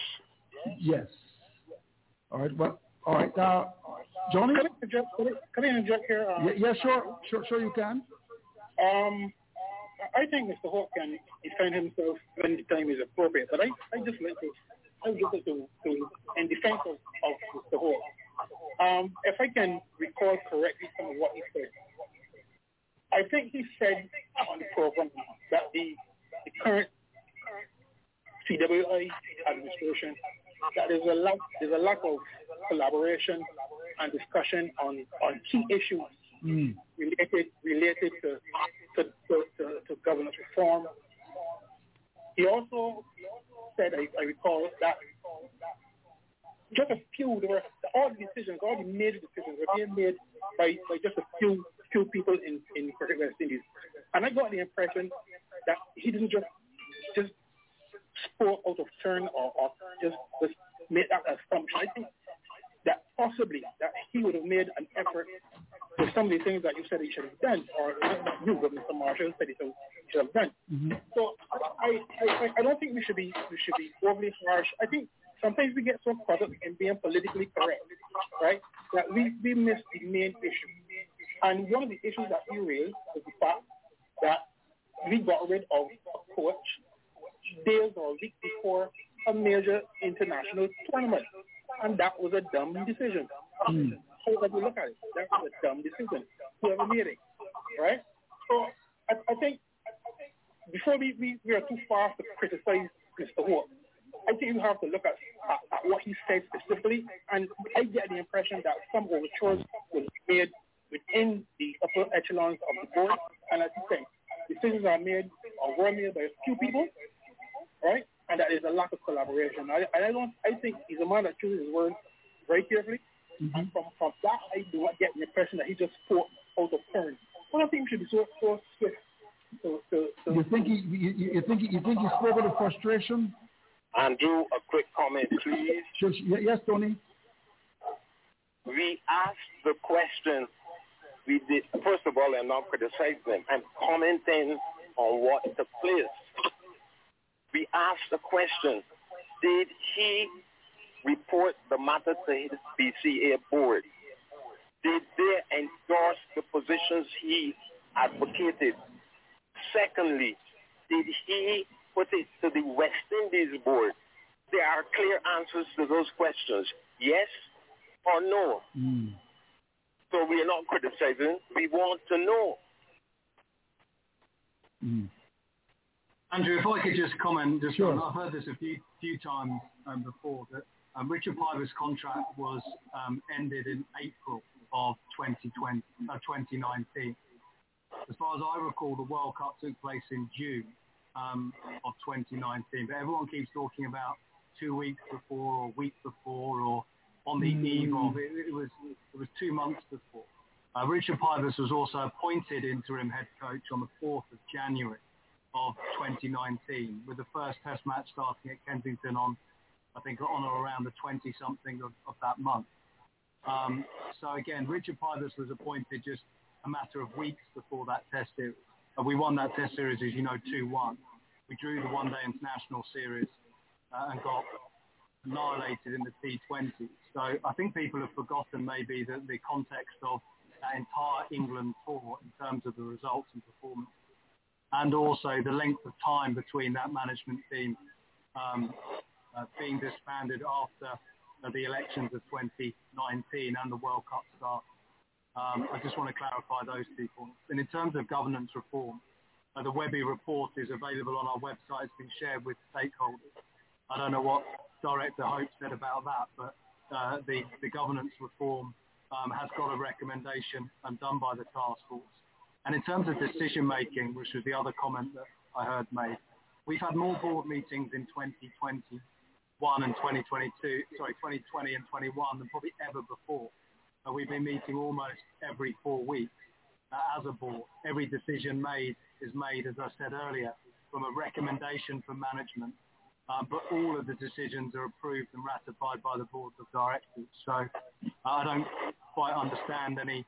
Speaker 3: Yes. All right. Well, all right. Uh, Johnny?
Speaker 6: Can I interject, can I interject here?
Speaker 3: Uh, yeah, yeah, sure. Sure, sure you can.
Speaker 6: Um, I think Mr. Hope can defend himself when the time is appropriate, but I, I just like to, I would just like to, to, in defense of, of Mr. Hope, um, if I can recall correctly some of what he said, I think he said on the program that the, the current CWI administration that there's a lack there's a lack of collaboration and discussion on, on key issues mm. related related to to, to, to, to governance reform. He also said, I, I recall, that just a few, there were all the decisions, all the major decisions were being made by, by just a few few people in, in Cricket West Indies. And I got the impression that he didn't just just spoke out of turn or, or just, just made that assumption. I think that possibly that he would have made an effort with some of the things that you said he should have done, or not you, but Mr. Marshall said he should have done. Mm-hmm. So I, I, I don't think we should be we should be overly harsh. I think sometimes we get so caught up in being politically correct, that we, we miss the main issue. And one of the issues that we raised was the fact that we got rid of a coach days or weeks before a major international tournament. And that was a dumb decision. Mm. However you look at it, that was a dumb decision. Whoever made it, right? So I, I think before we, we, we are too fast to criticize Mr. Hope, I think you have to look at, at, at, what he said specifically, and I get the impression that some overtures were made within the upper echelons of the board, and as you say, decisions are made or were made by a few people, right? And that is a lack of collaboration. I, I don't. I think he's a man that chooses his words very carefully. Mm-hmm. And from, from that, I do not get the impression that he just spoke out of turn. I don't think we should be so, so swift. So, so, so.
Speaker 3: You think he? You, you think he, you think he spoke out of frustration?
Speaker 10: Andrew, a quick comment, please.
Speaker 3: Yes, Tony.
Speaker 10: We asked the question. We did first of all, I'm not criticizing them. I'm commenting on what took place we asked the question, did he report the matter to his BCA board? Did they endorse the positions he advocated? Secondly, did he put it to the West Indies board? There are clear answers to those questions. Yes or no? Mm. So we are not criticizing. We want to know.
Speaker 4: Mm. Andrew, if I could just comment, just sure. I've heard this a few few times um, before that um, Richard Pybus' contract was um, ended in April of 2020, uh, 2019. As far as I recall, the World Cup took place in June um, of 2019, but everyone keeps talking about two weeks before or a week before or on the mm. eve of. It, it, was it was two months before. Uh, Richard Pybus was also appointed interim head coach on the 4th of January of 2019, with the first Test match starting at Kensington on, I think, on or around the 20-something of, of that month. Um, so again, Richard Pybus was appointed just a matter of weeks before that Test series. Uh, we won that Test series, as you know, 2-1. We drew the one-day international series uh, and got annihilated in the T20. So I think people have forgotten maybe the, the context of that entire England tour in terms of the results and performance and also the length of time between that management team um, uh, being disbanded after uh, the elections of 2019 and the World Cup start. Um, I just want to clarify those two points. And in terms of governance reform, uh, the Webby report is available on our website. It's been shared with stakeholders. I don't know what Director Hope said about that, but uh, the, the governance reform um, has got a recommendation and done by the task force. And in terms of decision making, which was the other comment that I heard made, we've had more board meetings in 2021 and 2022, sorry, 2020 and 21 than probably ever before. We've been meeting almost every four weeks uh, as a board. Every decision made is made, as I said earlier, from a recommendation from management um, but all of the decisions are approved and ratified by the board of directors. So I don't quite understand any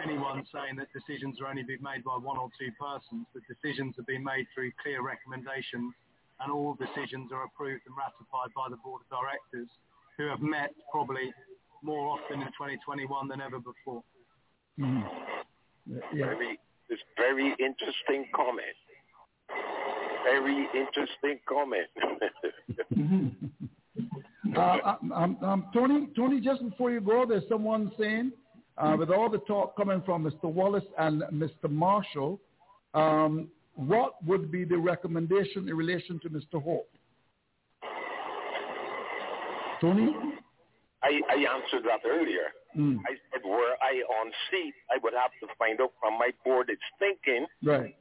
Speaker 4: anyone saying that decisions are only being made by one or two persons. The decisions are being made through clear recommendations, and all decisions are approved and ratified by the board of directors, who have met probably more often in 2021 than ever before.
Speaker 3: Mhm. Yeah.
Speaker 10: Very, it's very interesting comment. Very interesting comment.
Speaker 3: Uh, um, um, Tony, Tony, just before you go, there's someone saying, uh, with all the talk coming from Mr. Wallace and Mr. Marshall, um, what would be the recommendation in relation to Mr. Hope? Tony?
Speaker 10: I, I answered that earlier.
Speaker 3: Mm.
Speaker 10: I said, were I on seat, I would have to find out from my board its thinking
Speaker 3: Right.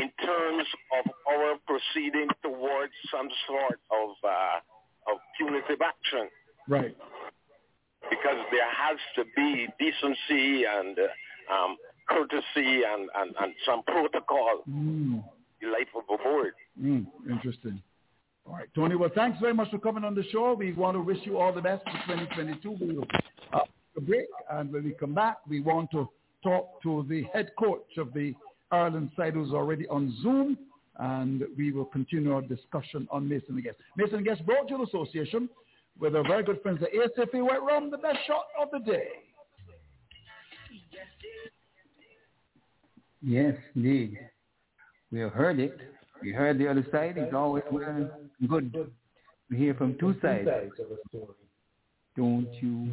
Speaker 10: in terms of our proceeding towards some sort of uh, of punitive action,
Speaker 3: Right.
Speaker 10: because there has to be decency and uh, um, courtesy and, and, and some protocol
Speaker 3: Mm.
Speaker 10: in the life of a board.
Speaker 3: Mm. Interesting. All right, Tony. Well, thanks very much for coming on the show. We want to wish you all the best for 2022. We will uh, take a break, and when we come back, we want to talk to the head coach of the Ireland side, who's already on Zoom, and we will continue our discussion on Mason and Guest. Mason and Guest association with our very good friends at ASFA White Rum, the best shot of the day.
Speaker 7: Yes, indeed. We have heard it. We heard the other side. It's always well good. We hear from two sides. Don't you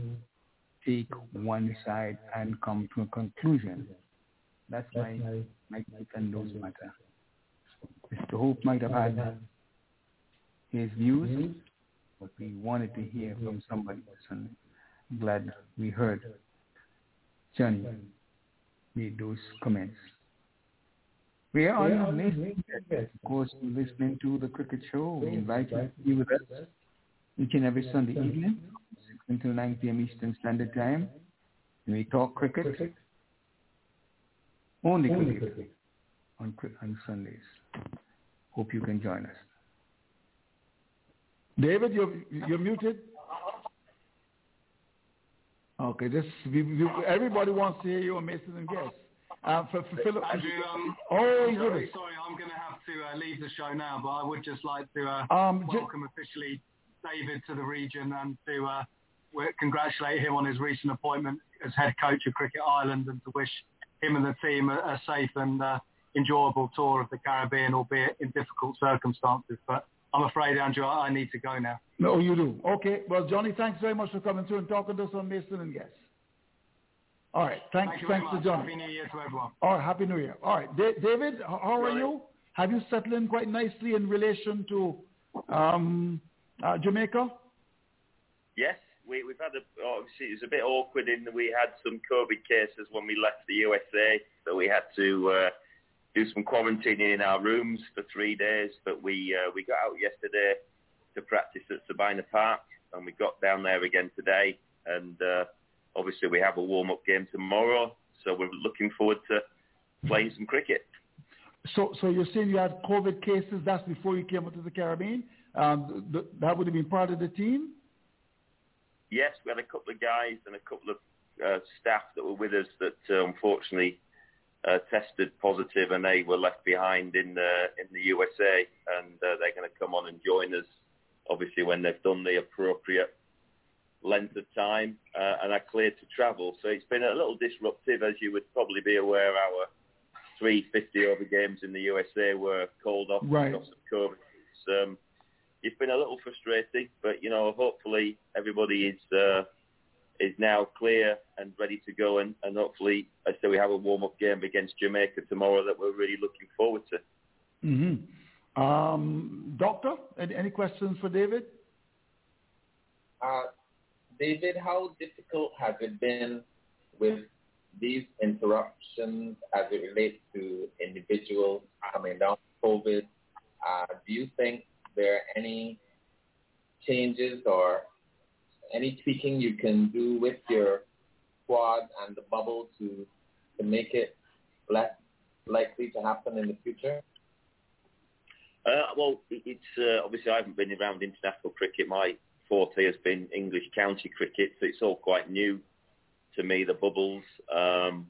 Speaker 7: take one side and come to a conclusion. That's my my take on those matter. Mr. Hope might have had his views, but we wanted to hear from somebody else. And I'm glad we heard Johnny made those comments. We are on Mason. Of course, you're listening to the cricket show. We invite you to be with us each and every Sunday evening, 6 until 9 p.m. Eastern Standard Time. We talk cricket, only cricket, on, on Sundays. Hope you can join us.
Speaker 3: David, you're, you're muted. Okay, this we, we, everybody wants to hear you on and Guest. Uh, for, for Philip,
Speaker 4: Andrew, um,
Speaker 3: oh
Speaker 4: sorry,
Speaker 3: goodness.
Speaker 4: sorry, I'm going to have to uh, leave the show now, but I would just like to uh,
Speaker 3: Um,
Speaker 4: welcome officially David to the region and to uh, congratulate him on his recent appointment as head coach of Cricket Ireland and to wish him and the team a, a safe and uh, enjoyable tour of the Caribbean, albeit in difficult circumstances. But I'm afraid, Andrew, I, I need to go now.
Speaker 3: No, you do. Okay. Well, Johnny, thanks very much for coming through and talking to us on Mason and Guest. All right. Thanks.
Speaker 4: Thank you
Speaker 3: thanks
Speaker 4: much.
Speaker 3: to Johnny.
Speaker 4: Happy New Year to everyone.
Speaker 3: All right. Happy New Year. All right. Da- David, how are you? Have you settled in quite nicely in relation to um, uh, Jamaica?
Speaker 11: Yes, we, we've had a, obviously it was a bit awkward in that we had some COVID cases when we left the USA, so we had to uh, do some quarantining in our rooms for three days. But we uh, we got out yesterday to practice at Sabina Park, and we got down there again today. And uh, obviously we have a warm-up game tomorrow, so we're looking forward to playing some cricket.
Speaker 3: So, so you're saying you had COVID cases? That's before you came up to the Caribbean. Um, th- that would have been part of the team.
Speaker 11: Yes, we had a couple of guys and a couple of uh, staff that were with us that uh, unfortunately uh, tested positive, and they were left behind in the in the USA, and uh, they're going to come on and join us, obviously when they've done the appropriate length of time uh, and are cleared to travel. So it's been a little disruptive, as you would probably be aware. Our three 50 over games in the USA were called off
Speaker 3: Right.
Speaker 11: because of COVID. It's, um, it's been a little frustrating, but you know, hopefully everybody is uh, is now clear and ready to go, and, and hopefully, I say we have a warm up game against Jamaica tomorrow that we're really looking forward to.
Speaker 3: Mm-hmm. Um, doctor, any, any questions for David?
Speaker 5: Uh, David, how difficult has it been with these interruptions as it relates to individuals coming down with COVID? Uh, do you think there are any changes or any tweaking you can do with your squad and the bubble to to make it less likely to happen in the future?
Speaker 11: Uh, well, it's uh, obviously I haven't been around international cricket. My forte has been English county cricket, so it's all quite new to me. The bubbles. Um,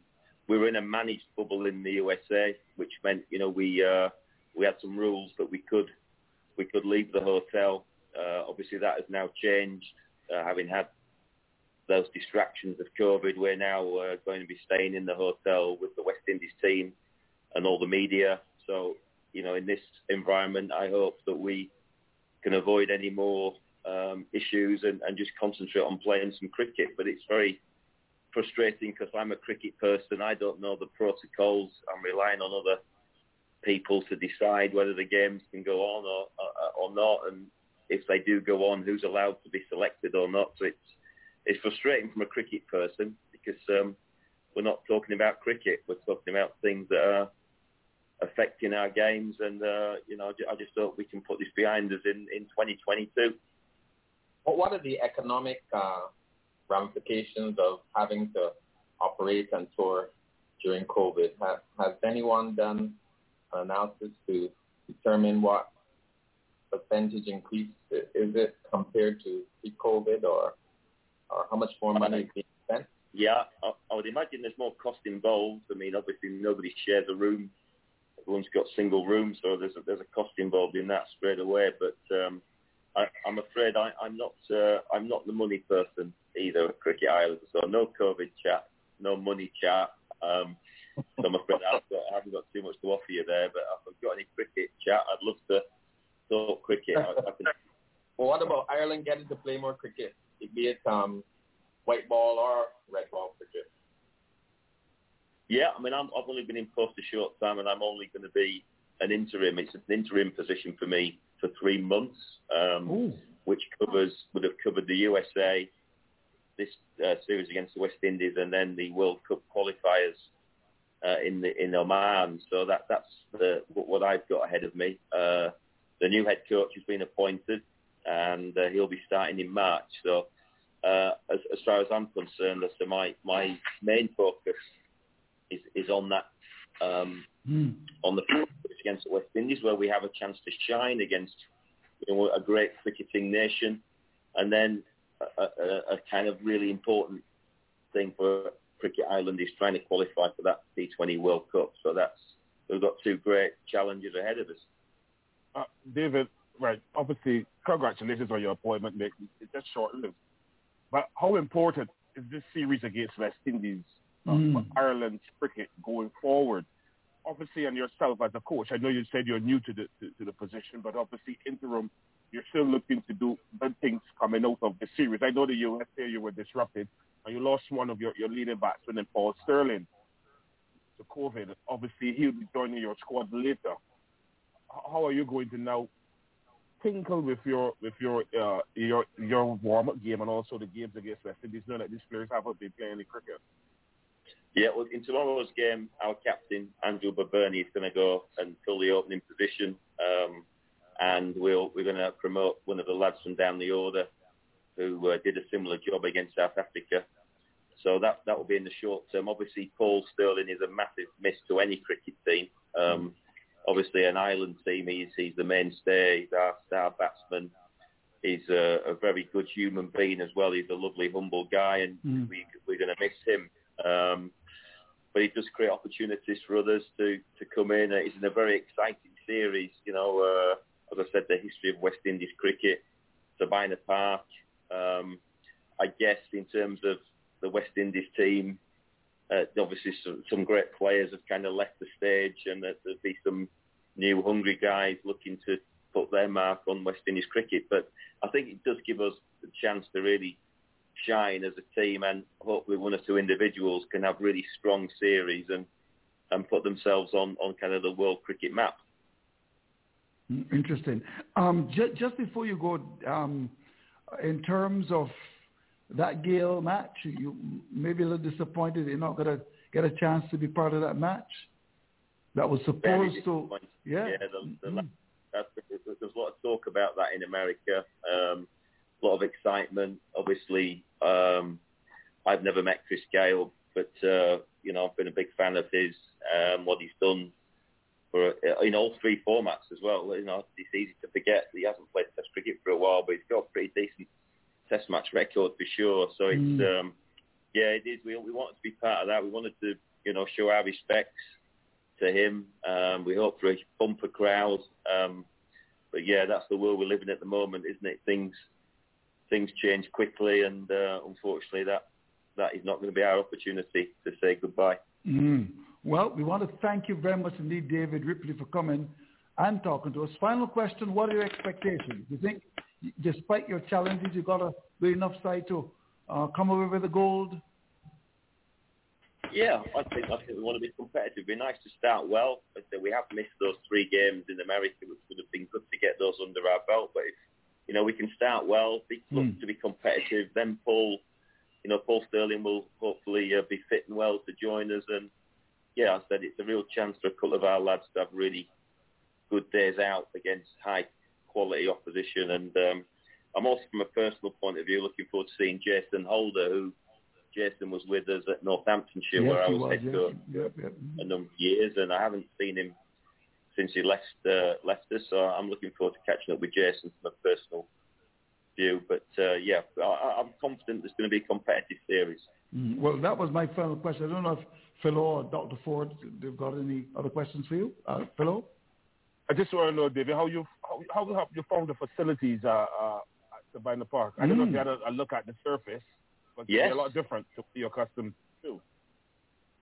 Speaker 11: we were in a managed bubble in the USA, which meant you know we uh, we had some rules that we could we could leave the hotel. Uh, obviously, that has now changed, uh, having had those distractions of COVID. We're now uh, going to be staying in the hotel with the West Indies team and all the media. So, you know, in this environment, I hope that we can avoid any more um, issues and, and just concentrate on playing some cricket. But it's very frustrating because I'm a cricket person. I don't know the protocols. I'm relying on other people to decide whether the games can go on or, or, or not, and if they do go on, who's allowed to be selected or not. So it's it's frustrating from a cricket person because um, we're not talking about cricket. We're talking about things that are affecting our games, and uh, you know, I just hope we can put this behind us in in 2022.
Speaker 5: What are the economic uh, ramifications of having to operate and tour during COVID? Has, has anyone done an analysis to determine what percentage increase is it compared to pre-COVID, or or how much more money is being spent?
Speaker 11: Yeah, I, I would imagine there's more cost involved. I mean, obviously nobody shares a room. Everyone's got single rooms, so there's a, there's a cost involved in that straight away. But um, I, I'm afraid I, I'm not uh, I'm not the money person either at Cricket Ireland. So no COVID chat, no money chat. Um, so I'm afraid I've got, I haven't got too much to offer you there. But if I've got any cricket chat, I'd love to talk cricket. I, I can...
Speaker 5: well, what about Ireland getting to play more cricket? Be it um, white ball or red ball cricket.
Speaker 11: Yeah, I mean, I'm, I've only been in post a short time, and I'm only going to be an interim. It's an interim position for me for three months, um, which covers would have covered the USA, this uh, series against the West Indies, and then the World Cup qualifiers uh, in the in Oman. So that that's the, what I've got ahead of me. Uh, the new head coach has been appointed, and uh, he'll be starting in March. So uh, as, as far as I'm concerned, as to my my main focus is is on that um,
Speaker 3: mm.
Speaker 11: on the against the West Indies, where we have a chance to shine against you know, a great cricketing nation, and then a, a, a kind of really important thing for Cricket Ireland is trying to qualify for that T20 World Cup. So that's we've got two great challenges ahead of us.
Speaker 9: Uh, David, right? Obviously, congratulations on your appointment, Nick. It's just short-lived. But how important is this series against West Indies uh,
Speaker 3: Mm.
Speaker 9: for Ireland's cricket going forward? Obviously, and yourself as a coach, I know you said you're new to the to, to the position, but obviously interim, you're still looking to do good things coming out of the series. I know the USA you were disrupted, and you lost one of your, your leading batsmen Paul Stirling to COVID. Obviously, he'll be joining your squad later. How are you going to now tinkle with your with your uh, your your warm up game and also the games against West Indies, knowing that these players haven't been playing any cricket?
Speaker 11: Yeah, well, in tomorrow's game, our captain Andrew Balbirnie is going to go and fill the opening position, um, and we'll, we're going to promote one of the lads from down the order who uh, did a similar job against South Africa. So that that will be in the short term. Obviously, Paul Stirling is a massive miss to any cricket team. Um, obviously, an Ireland team, he's he's the mainstay. He's our star batsman. He's a, a very good human being as well. He's a lovely, humble guy, and
Speaker 3: Mm.
Speaker 11: we we're going to miss him. Um, but he does create opportunities for others to to come in. It's in a very exciting series. You know, uh, as I said, the history of West Indies cricket, Sabina Park. Um, I guess in terms of the West Indies team, uh, obviously some, some great players have kind of left the stage, and that there'll be some new hungry guys looking to put their mark on West Indies cricket. But I think it does give us the chance to really shine as a team, and hopefully one or two individuals can have really strong series and and put themselves on on kind of the world cricket map.
Speaker 3: Interesting. Um, ju- just before you go, um, in terms of that Gayle match, you maybe a little disappointed you're not going to get a chance to be part of that match. That was supposed to, yeah.
Speaker 11: yeah the, the,
Speaker 3: Mm.
Speaker 11: that's, there's a lot of talk about that in America. Um, lot of excitement. Obviously, um, I've never met Chris Gayle, but uh, you know I've been a big fan of his. Um, what he's done for uh, in all three formats as well. You know, it's easy to forget that he hasn't played Test cricket for a while, but he's got a pretty decent Test match record for sure. So it's
Speaker 3: Mm.
Speaker 11: um, yeah, it is. We we wanted to be part of that. We wanted to you know show our respects to him. Um, we hope for a bumper crowd. Um, but yeah, that's the world we're living in at the moment, isn't it? Things things change quickly, and uh, unfortunately, that that is not going to be our opportunity to say goodbye.
Speaker 3: Mm. Well, we want to thank you very much indeed, David Ripley, for coming and talking to us. Final question, what are your expectations? Do you think, despite your challenges, you've got a good enough side to uh, come away with the gold?
Speaker 11: Yeah, I think I think we want to be competitive. It'd be nice to start well. As I said, we have missed those three games in America, which would have been good to get those under our belt. But if you know we can start well, be, look
Speaker 3: Mm.
Speaker 11: to be competitive, then Paul, you know, Paul Stirling will hopefully uh, be fit and well to join us. And yeah, I said it's a real chance for a couple of our lads to have really good days out against high quality opposition. And um, I'm also, from a personal point of view, looking forward to seeing Jason Holder, who Jason was with us at Northamptonshire,
Speaker 3: yes,
Speaker 11: where I was,
Speaker 3: was.
Speaker 11: head
Speaker 3: Yes.
Speaker 11: coach
Speaker 3: Yep, yep.
Speaker 11: a number of years, and I haven't seen him since he left uh, left us. So I'm looking forward to catching up with Jason from a personal view. But uh, yeah, I, I'm confident there's going to be a competitive series.
Speaker 3: Mm. Well, that was my final question. I don't know if Phil or Dr. Ford, they've got any other questions for you? Uh, Philo?
Speaker 9: I just want to know, David, how you how how have you found the facilities uh, uh, at Sabina Park? I don't know if
Speaker 3: Mm.
Speaker 9: you had a, a look at the surface, but
Speaker 11: Yes.
Speaker 9: they're a lot different to what you're accustomed to.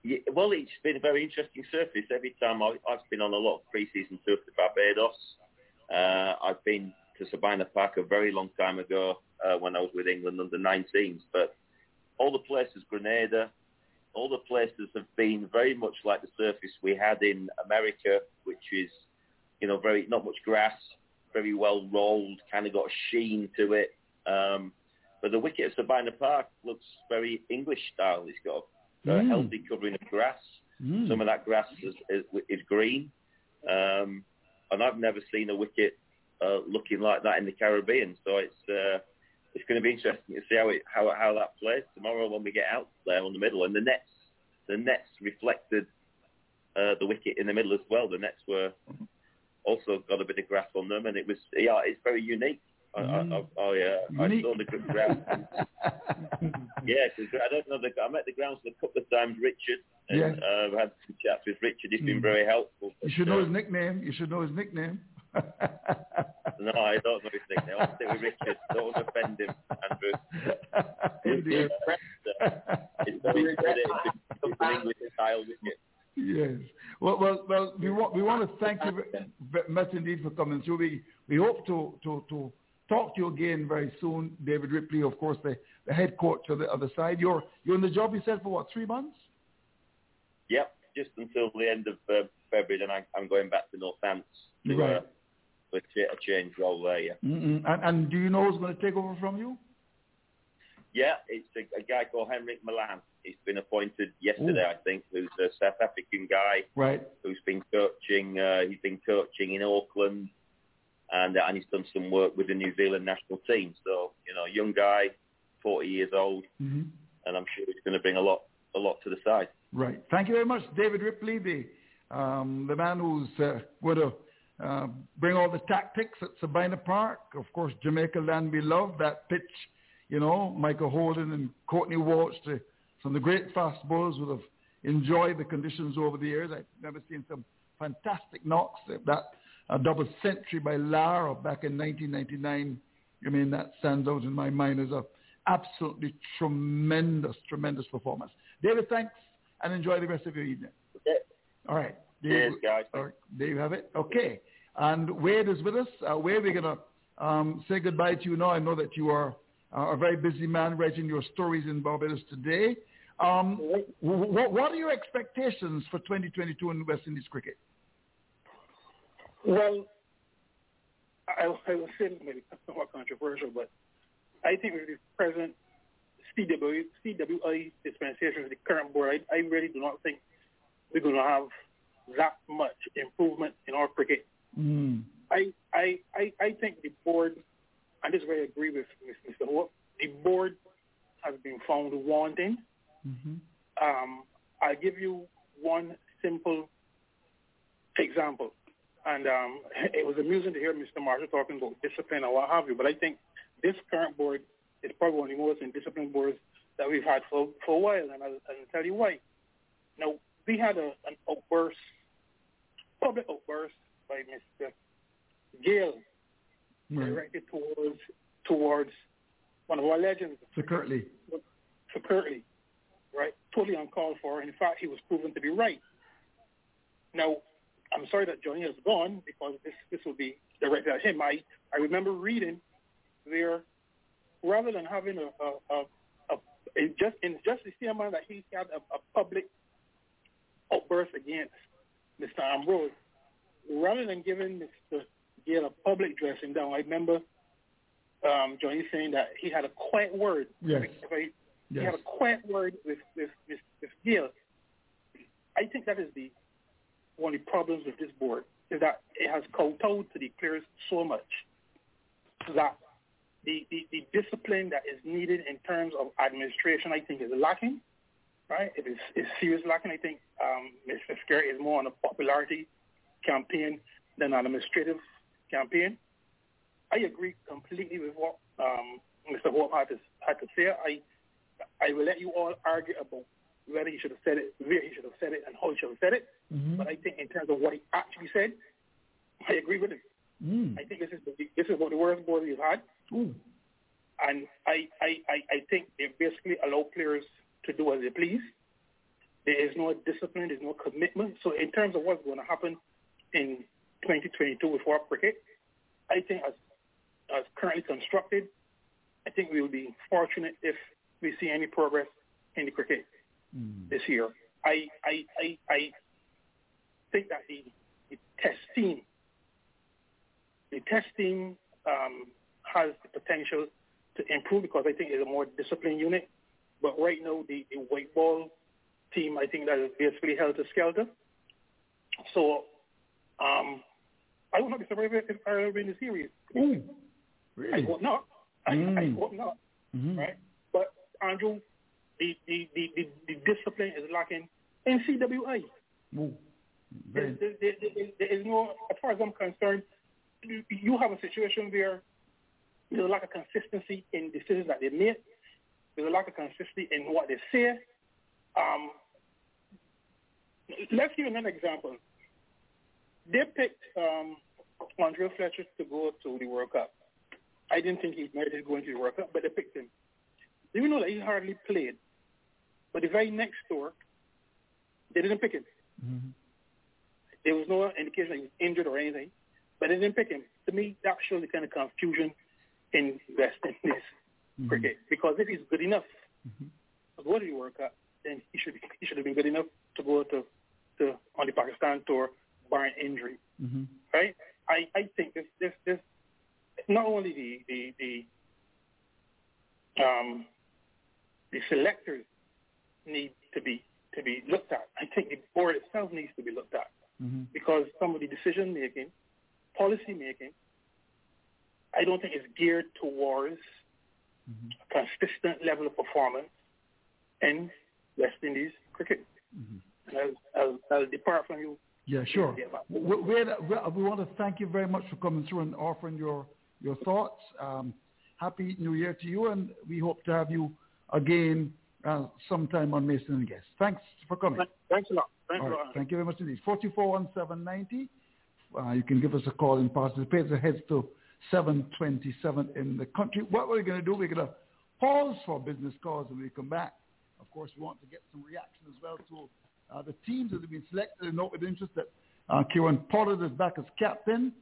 Speaker 11: Yeah, well, it's been a very interesting surface. Every time I, I've been on a lot of pre-season tours to Barbados. Uh, I've been to Sabina Park a very long time ago uh, when I was with England under 19s. But all the places, Grenada, all the places have been very much like the surface we had in America, which is, you know, very not much grass, very well rolled, kind of got a sheen to it. Um, but the wicket at Sabina Park looks very English style. It's got a
Speaker 3: Mm.
Speaker 11: healthy covering of grass.
Speaker 3: Mm.
Speaker 11: Some of that grass is, is, is green. Um, and I've never seen a wicket uh, looking like that in the Caribbean. So it's uh, it's going to be interesting to see how it how how that plays tomorrow when we get out there on the middle. And the nets the nets reflected uh, the wicket in the middle as well. The nets were also got a bit of grass on them, and it was yeah, it's very unique. I. I, I, I, uh, I
Speaker 3: Unique.
Speaker 11: saw the gr- ground. yeah, 'cause I don't know. The, I met the groundsman a couple of times, Richard, and
Speaker 3: Yes.
Speaker 11: uh, I've had some chats with Richard. He's been
Speaker 3: Mm.
Speaker 11: very helpful.
Speaker 3: You should know
Speaker 11: uh,
Speaker 3: his nickname. You should know his nickname.
Speaker 11: No, I don't know his nickname. I'll stick with Richard. Don't offend him, Andrew. It's very good. It's an English style wicket.
Speaker 3: Yes. Well, well, well. We want we want to thank you ve- ve- much indeed for coming through. We we hope to to to talk to you again very soon, David Ripley, of course, the, the head coach of the other side. You're you're in the job. You said for what three months?
Speaker 11: Yep, just until the end of uh, February, then I, I'm going back to Northampton to
Speaker 3: Right.
Speaker 11: uh, for a change role there. Yeah,
Speaker 3: And, and do you know who's going to take over from you?
Speaker 11: yeah. It's a, a guy called Heinrich Malan. He's been appointed yesterday,
Speaker 3: Ooh.
Speaker 11: I think. Who's a South African guy
Speaker 3: Right.
Speaker 11: who's been coaching. Uh, he's been coaching in Auckland, and and he's done some work with the New Zealand national team. So you know, young guy, 40 years old,
Speaker 3: Mm-hmm.
Speaker 11: and I'm sure he's going to bring a lot a lot to the side.
Speaker 3: Right. Thank you very much, David Ripley, the um, the man who's uh, going to uh, bring all the tactics at Sabina Park. Of course, Jamaica land we love that pitch. You know, Michael Holding and Courtney Walsh, the, some of the great fast bowlers would have enjoyed the conditions over the years. I've never seen some fantastic knocks. That a double century by Lara back in 1999. I mean, that stands out in my mind as a absolutely tremendous, tremendous performance. David, thanks, and enjoy the rest of your evening.
Speaker 11: Okay.
Speaker 3: All right. You,
Speaker 11: guys.
Speaker 3: all right, there you have it. Okay. And Wade is with us. Uh, Wade, we're going to um, say goodbye to you now. I know that you are uh, a very busy man writing your stories in Barbados today. Um, w- w- what are your expectations for 2022 in West Indies cricket?
Speaker 6: Well, I, I will say maybe somewhat controversial, but I think with the present CW, CWI dispensation with the current board, I, I really do not think we're going to have that much improvement in our cricket.
Speaker 3: Mm.
Speaker 6: I, I, I, I think the board, and this is where I agree with, with Mr. Hope, the board has been found wanting.
Speaker 3: Mm-hmm.
Speaker 6: Um, I'll give you one simple example. And um, it was amusing to hear Mr. Marshall talking about discipline or what have you. But I think this current board is probably one of the most indisciplined boards that we've had for, for a while. And I'll, I'll tell you why. Now, we had a, an outburst, public outburst by Mr. Gayle
Speaker 3: Right.
Speaker 6: directed towards towards one of our legends,
Speaker 3: So Curtly.
Speaker 6: Sir Curtly, right? Totally uncalled for. In fact, he was proven to be right. Now, I'm sorry that Johnny has gone because this this will be directed at him. I I remember reading there rather than having a a, a, a, a just in just the same manner that he had a, a public outburst against Mr. Ambrose, rather than giving Mr. Gayle a public dressing down, I remember um, Johnny saying that he had a quiet word.
Speaker 3: Yes.
Speaker 6: He
Speaker 3: Yes.
Speaker 6: had a quiet word with with with, with Gayle. I think that is the one of the problems with this board is that it has kowtowed to the players so much that the, the, the discipline that is needed in terms of administration, I think, is lacking. Right? It is is serious lacking. I think um, Mr. Scare is more on a popularity campaign than an administrative campaign. I agree completely with what um, Mr. Hope had to, had to say. I I will let you all argue about whether he should have said it, where he should have said it, and how he should have said it.
Speaker 3: Mhm.
Speaker 6: But I think in terms of what he actually said, I agree with him.
Speaker 3: Mm.
Speaker 6: I think this is the, this is about the worst board we've had,
Speaker 3: Ooh.
Speaker 6: and I, I, I, I think they basically allow players to do as they please. There is no discipline, there's no commitment. So in terms of what's going to happen in 2022 with World Cricket, I think as as currently constructed, I think we will be fortunate if we see any progress in the cricket
Speaker 3: Mm.
Speaker 6: this year. I I I, I think that the, the test team, the test team um, has the potential to improve because I think it's a more disciplined unit. But right now, the, the white ball team, I think that is basically held to skelter. So um, I would not be surprised if Ireland win the series.
Speaker 3: Ooh.
Speaker 6: I
Speaker 3: Really?
Speaker 6: hope not. I, I
Speaker 3: Mm.
Speaker 6: hope not
Speaker 3: Mhm.
Speaker 6: right? But Andrew, the the, the, the, the discipline is lacking in CWA.
Speaker 3: Ooh.
Speaker 6: There, there, there, there, there is no, as far as I'm concerned, you, you have a situation where there's a lack of consistency in decisions that they make. There's a lack of consistency in what they say. Um, let's give another example. They picked um, Andre Fletcher to go to the World Cup. I didn't think he merited going to the World Cup, but they picked him. Even though that he hardly played, but the very next door, they didn't pick him.
Speaker 3: Mhm.
Speaker 6: There was no indication that he was injured or anything, but they didn't pick him. To me, that shows the kind of confusion in West Indies
Speaker 3: Mhm.
Speaker 6: cricket. Because if he's good enough
Speaker 3: Mhm.
Speaker 6: to go to the World Cup, then he should he should have been good enough to go to, to on the Pakistan tour, barring injury.
Speaker 3: Mhm.
Speaker 6: Right? I, I think this this this not only the the, the um the selectors need to be to be looked at. I think the board itself needs to be looked at
Speaker 3: Mhm.
Speaker 6: because some of the decision making, policy making, I don't think is geared towards
Speaker 3: Mhm.
Speaker 6: a consistent level of performance in West Indies cricket.
Speaker 3: Mhm.
Speaker 6: I'll, I'll, I'll depart from you.
Speaker 3: Yeah, sure. We, we, we want to thank you very much for coming through and offering your your thoughts. Um, happy New Year to you, and we hope to have you again uh, sometime on Mason and Guest. Thanks for coming.
Speaker 6: Thanks a lot. Thanks a lot.
Speaker 3: thank you very much indeed. 441790. Uh, you can give us a call in participate. It heads to 727 in the country. What we're going to do, we're going to pause for business calls and we come back. Of course, we want to get some reaction as well to uh, the teams that have been selected and note with interest that uh, Kieron Pollard is back as captain.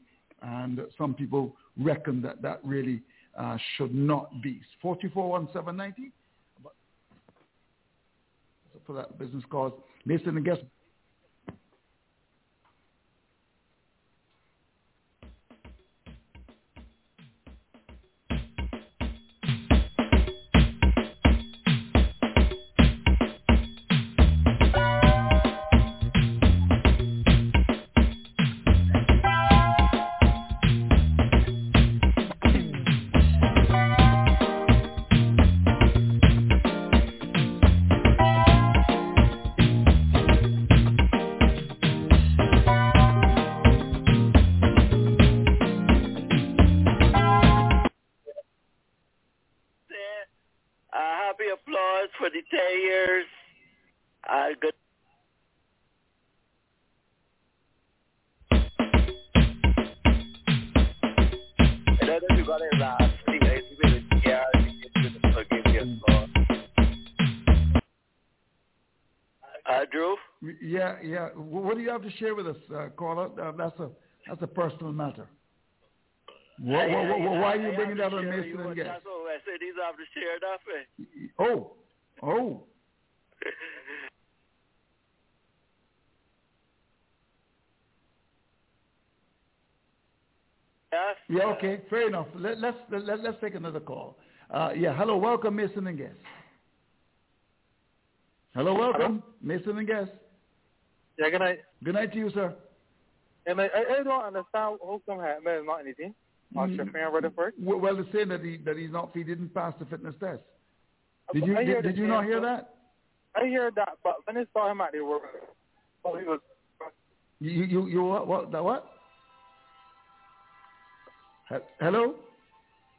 Speaker 3: And some people reckon that that really uh, should not be. 441790. For that business calls, Mason and Guest Yeah, yeah. What do you have to share with us, uh, caller? Uh, that's a that's a personal matter. What, what, what, why are you bringing that on Mason and Guest?
Speaker 12: That's I said. These have to share way.
Speaker 3: Oh, oh.
Speaker 12: Yes?
Speaker 3: Yeah, okay, fair enough. Let, let's let, let's take another call. Uh, yeah, hello, welcome, Mason and Guest. Hello, welcome, Mason and Guest.
Speaker 13: Yeah, good night.
Speaker 3: Good night to you, sir.
Speaker 13: And I, I, I don't understand how come Hetmyer is not anything. On
Speaker 3: Mm.
Speaker 13: Rutherford.
Speaker 3: Well, well, they're saying that he that he's not he didn't pass the fitness test. Did you did, did you not hear that?
Speaker 13: I hear that, but when I saw him at the work, oh, he was
Speaker 3: You you you what what the what? He- Hello.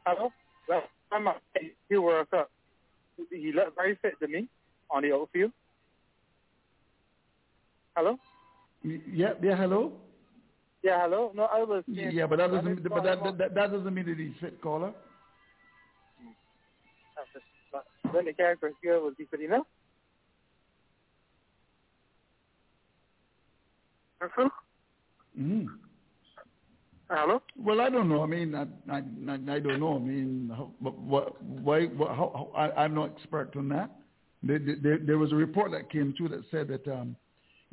Speaker 13: hello. Well, I'm at he work up. He looked very fit to me on the outfield. Hello.
Speaker 3: Yeah yeah hello.
Speaker 13: Yeah, hello. No, I was. saying-
Speaker 3: Yeah, but that doesn't but that, that that doesn't mean that he's fit, caller.
Speaker 13: When the character here was fit enough? Hello.
Speaker 3: Mm.
Speaker 13: Hello.
Speaker 3: Well, I don't know. I mean, I I, I, don't know. I mean, how, what, why? What, how, how, I, I'm not expert on that. There, there, there was a report that came through that said that, um,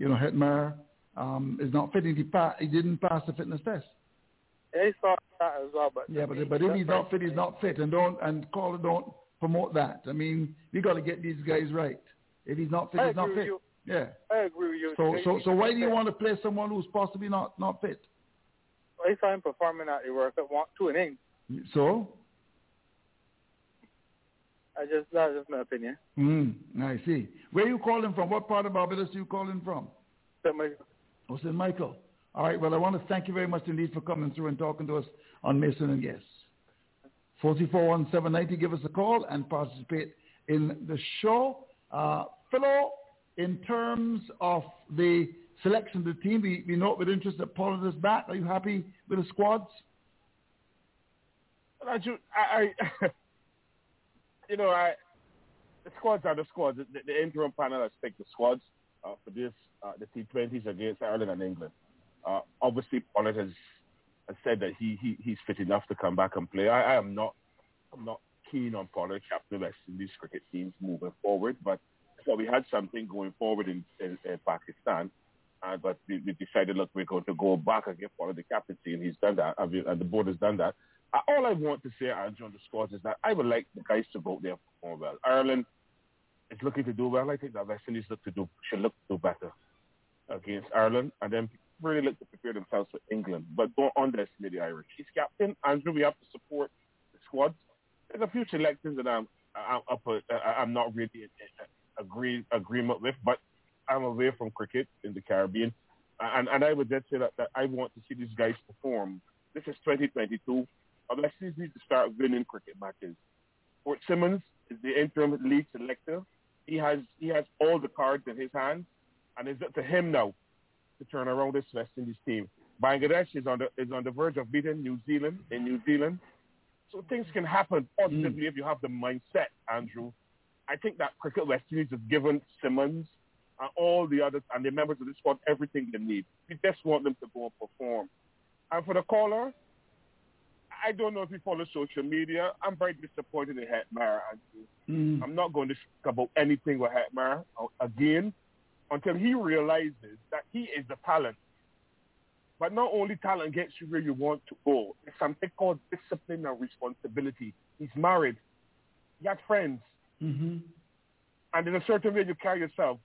Speaker 3: you know, Hetmyer um, is not fit. He, pa- he didn't pass the fitness test.
Speaker 13: Saw that as well, but
Speaker 3: Yeah, but but if he's not fit, he's not fit, and don't and caller don't promote that. I mean, we got to get these guys right. If he's not fit,
Speaker 13: I
Speaker 3: he's not fit.
Speaker 13: you.
Speaker 3: Yeah.
Speaker 13: I agree with you.
Speaker 3: So so so why do you want to play someone who's possibly not not fit?
Speaker 13: I saw him performing at the World Cup one, two innings.
Speaker 3: So.
Speaker 13: I just that's just my opinion.
Speaker 3: Mm, I see. Where are you calling from? What part of Barbados are you calling from?
Speaker 13: So my,
Speaker 3: Oh, St. Michael. All right. Well, I want to thank you very much indeed for coming through and talking to us on Mason and Guest. 441-790, give us a call and participate in the show. Uh, Philo, in terms of the selection of the team, we, we note with interest that Pollard is back. Are you happy with the squads?
Speaker 9: I, I you know, I the squads are the squads. The, the interim panel has picked the squads uh, for this uh, the T20s against Ireland and England. Uh, obviously, Pollard has, has said that he, he he's fit enough to come back and play. I, I am not I'm not keen on Pollard captain West Indies cricket teams moving forward, but so we had something going forward in, in, in Pakistan. Uh, but we, we decided, look, we're going to go back and give Pollard the captaincy, and he's done that, and, we, and the board has done that. Uh, all I want to say, Andrew, on the squads is that I would like the guys to vote there perform well. Ireland is looking to do well. I think that West Indies look to do should look to do better against Ireland, and then really look to prepare themselves for England. But don't underestimate the Irish. He's captain. Andrew, we have to support the squad. There's a few selections that I'm I'm up with, uh, I'm not really in, in agree agreement with, but I'm away from cricket in the Caribbean, and and I would just say that, that I want to see these guys perform. This is 2022. Need to start winning cricket matches. Fort Simmons is the interim lead selector. He has he has all the cards in his hands, and it's up to him now to turn around this West Indies team. Bangladesh is on the is on the verge of beating New Zealand in New Zealand. So things can happen positively mm. if you have the mindset, Andrew. I think that Cricket West Indies has given Simmons and all the others and the members of the squad everything they need. We just want them to go and perform. And for the caller, I don't know if you follow social media. I'm very disappointed in Hetmyer, Andrew. I'm not going to speak about anything with Hetmyer again until he realizes that he is the talent. But not only talent gets you where you want to go. It's something called discipline and responsibility. He's married. He has friends.
Speaker 3: Mm-hmm.
Speaker 9: And in a certain way you carry yourself.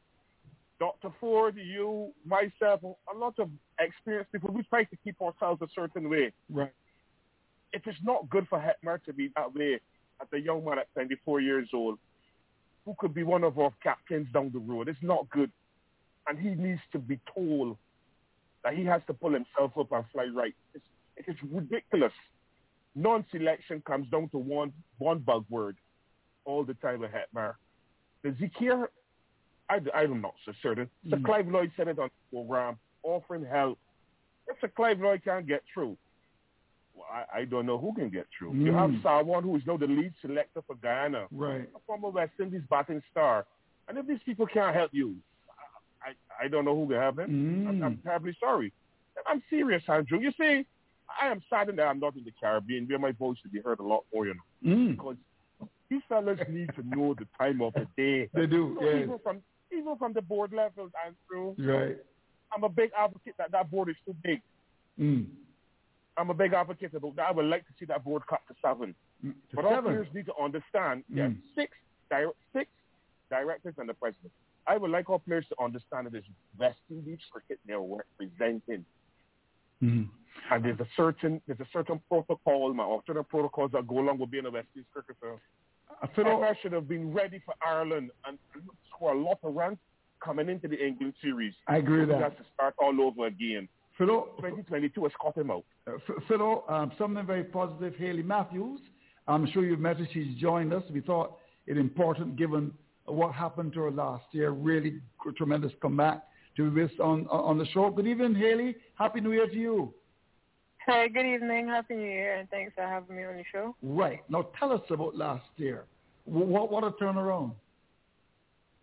Speaker 9: Dr. Ford, you, myself, a lot of experienced people, we try to keep ourselves a certain way.
Speaker 3: Right.
Speaker 9: It is not good for Hetmyer to be that way as a young man at 24 years old who could be one of our captains down the road. It's not good. And he needs to be told that he has to pull himself up and fly right. It's, it is ridiculous. Non-selection comes down to one one bug word all the time with Hetmyer. the Zakir, I, I'm not so certain. So
Speaker 3: Mm.
Speaker 9: Clive Lloyd said it on the program, offering help. If Sir Clive Lloyd can't get through, I, I don't know who can get through. You have
Speaker 3: Mm.
Speaker 9: Sarwan, who is now the lead selector for Guyana,
Speaker 3: Right.
Speaker 9: a former West Indies batting star. And if these people can't help you, I, I, I don't know who can help. I'm,
Speaker 3: Mm.
Speaker 9: I'm terribly sorry. I'm serious, Andrew. You see, I am saddened that I'm not in the Caribbean where my voice should be heard a lot more, you know.
Speaker 3: Mm.
Speaker 9: Because these fellas need to know the time of the day.
Speaker 3: They do, yes.
Speaker 9: even from even from the board levels, Andrew,
Speaker 3: Right.
Speaker 9: I'm a big advocate that that board is too big.
Speaker 3: Mm.
Speaker 9: I'm a big advocate about that. I would like to see that board cut to seven.
Speaker 3: To
Speaker 9: but all
Speaker 3: seven.
Speaker 9: players need to understand. Yeah,
Speaker 3: Mm.
Speaker 9: six di- six directors and the president. I would like all players to understand that it's West Indies cricket they're representing.
Speaker 3: Mm.
Speaker 9: And there's a certain there's a certain protocol, my alternate protocols that go along with being a West Indies cricketer.
Speaker 3: I feel
Speaker 9: I should have been ready for Ireland and score a lot of runs coming into the England series.
Speaker 3: I agree with that.
Speaker 9: have to start all over again.
Speaker 3: Philo,
Speaker 9: 2022 has caught him out.
Speaker 3: Uh, Philo, um, something very positive. Hayley Matthews, I'm sure you've met her. She's joined us. We thought it important given what happened to her last year. Really tremendous comeback to be with us on on the show. Good evening, Hayley. Happy New Year to you.
Speaker 14: Hey, good evening. Happy New Year, and thanks for having me on the show.
Speaker 3: Right now, tell us about last year. What what a turnaround.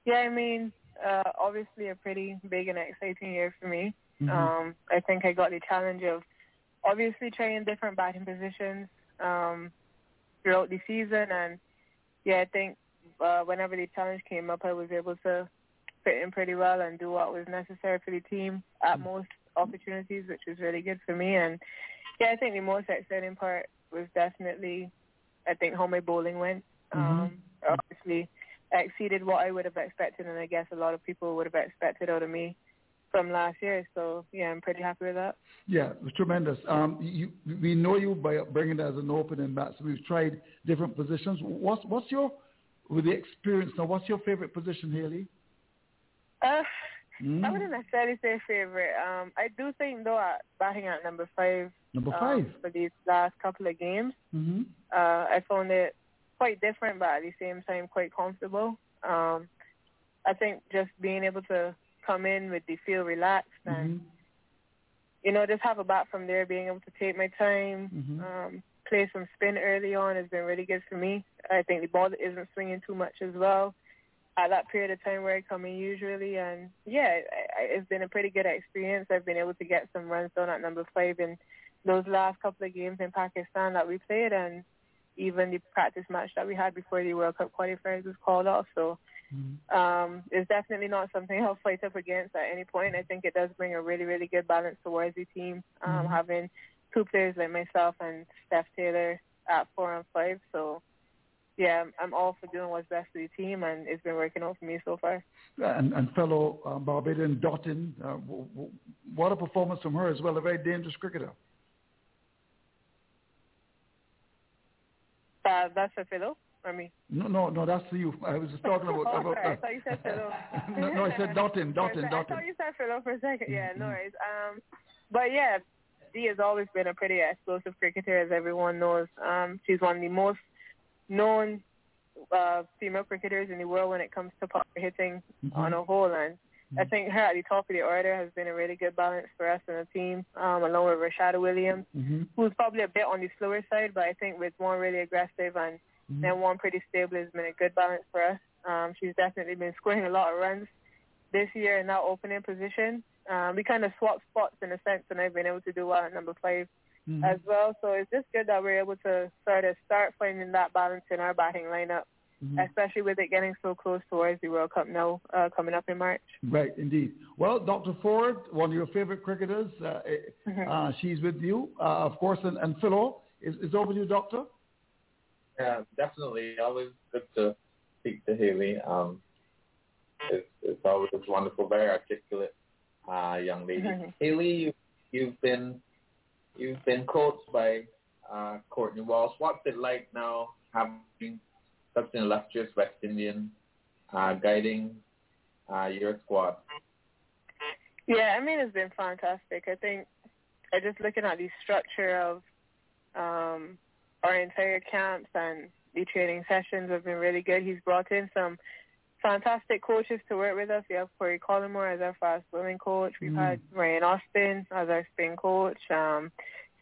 Speaker 14: Yeah, I mean, uh, obviously a pretty big and exciting year for me.
Speaker 3: Mhm.
Speaker 14: Um, I think I got the challenge of obviously trying different batting positions um, throughout the season, and yeah, I think uh, whenever the challenge came up, I was able to fit in pretty well and do what was necessary for the team at most opportunities, which was really good for me. And yeah, I think the most exciting part was definitely, I think, how my bowling went. Um, obviously, exceeded what I would have expected, and I guess a lot of people would have expected out of me from last year. So yeah, I'm pretty happy with that.
Speaker 3: Yeah, it was tremendous. Um, you, we know you by bringing it as an opening bat. So we've tried different positions. What's what's your with the experience now? What's your favorite position, Hayley?
Speaker 14: Uh,
Speaker 3: Mm.
Speaker 14: I wouldn't necessarily say favorite. Um, I do think though, at batting at number five,
Speaker 3: Number
Speaker 14: um,
Speaker 3: five.
Speaker 14: for these last couple of games,
Speaker 3: Mm-hmm.
Speaker 14: uh, I found it quite different, but at the same time quite comfortable. Um, I think just being able to come in with the feel relaxed and
Speaker 3: Mm-hmm.
Speaker 14: you know just have a bat from there, being able to take my time,
Speaker 3: Mhm.
Speaker 14: um, play some spin early on has been really good for me. I think the ball isn't swinging too much as well at that period of time where I come in usually. And yeah, it's been a pretty good experience. I've been able to get some runs done at number five in those last couple of games in Pakistan that we played, and even the practice match that we had before the World Cup qualifiers was called off. So um, it's definitely not something I'll fight up against at any point. I think it does bring a really, really good balance towards the team, um,
Speaker 3: Mhm.
Speaker 14: having two players like myself and Steph Taylor at four and five. So, yeah, I'm, I'm all for doing what's best for the team, and it's been working out for me so far.
Speaker 3: And, and fellow um, Barbadian Dottin, uh, w- w- what a performance from her as well. A very dangerous cricketer.
Speaker 14: Uh, that's a fellow or me?
Speaker 3: No, no, no, that's for you. I was just talking about.
Speaker 14: oh,
Speaker 3: about
Speaker 14: sorry, I thought you said fellow.
Speaker 3: no, no, I said Dottin, Dottin,
Speaker 14: I
Speaker 3: Dottin.
Speaker 14: thought you said fellow for a second. Yeah, no
Speaker 3: Mhm.
Speaker 14: worries. Um, but yeah, Dee has always been a pretty explosive cricketer, as everyone knows. Um, she's one of the most known uh, female cricketers in the world when it comes to power hitting
Speaker 3: Mm-hmm.
Speaker 14: on a whole. And I think her at the top of the order has been a really good balance for us in the team, um, along with Rashada Williams,
Speaker 3: Mm-hmm.
Speaker 14: who's probably a bit on the slower side, but I think with one really aggressive and
Speaker 3: Mhm.
Speaker 14: then one pretty stable has been a good balance for us. Um, she's definitely been scoring a lot of runs this year in that opening position. Um, we kind of swapped spots in a sense, and I've been able to do well at number 5
Speaker 3: Mhm.
Speaker 14: as well. So it's just good that we're able to sort of start finding that balance in our batting lineup,
Speaker 3: Mhm.
Speaker 14: especially with it getting so close towards the World Cup now uh, coming up in March.
Speaker 3: Right, indeed. Well, Dr. Ford, one of your favorite cricketers, uh,
Speaker 14: Mhm.
Speaker 3: uh, she's with you, uh, of course, and, and Philo is, is over to you, Doctor.
Speaker 5: Yeah, definitely. Always good to speak to Hayley. Um, it's, it's always wonderful, very articulate uh, young lady. Hayley, you, you've been you've been coached by uh, Courtney Walsh. What's it like now having such an illustrious West Indian uh, guiding uh, your squad?
Speaker 14: Yeah, I mean it's been fantastic. I think I just looking at the structure of um our entire camps and the training sessions have been really good. He's brought in some fantastic coaches to work with us. We have Corey Collymore as our fast swimming coach. We've
Speaker 3: Mm.
Speaker 14: had Ryan Austin as our spin coach. Um,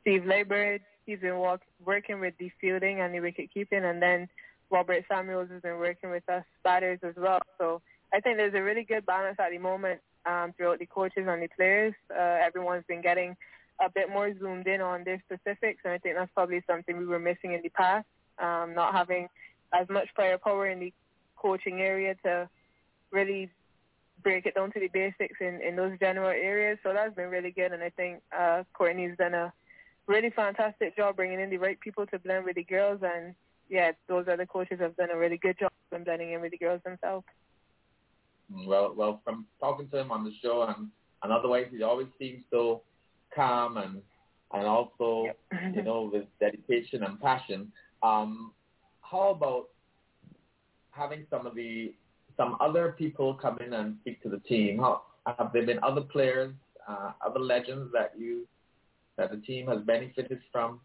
Speaker 14: Steve Laybird, he's been walk, working with the fielding and the wicket keeping, and then Robert Samuels has been working with us batters as well. So I think there's a really good balance at the moment um, throughout the coaches and the players. Uh, everyone's been getting a bit more zoomed in on their specifics, and I think that's probably something we were missing in the past, um, not having as much firepower in the coaching area to really break it down to the basics in, in those general areas. So that's been really good, and I think uh, Courtney's done a really fantastic job bringing in the right people to blend with the girls, and yeah, those other coaches have done a really good job in blending in with the girls themselves.
Speaker 5: Well, well, from talking to him on the show and, and otherwise, he always seems so calm and and also, you know, with dedication and passion. Um, how about having some of the some other people come in and speak to the team? How have there been other players, uh, other legends that you that the team has benefited from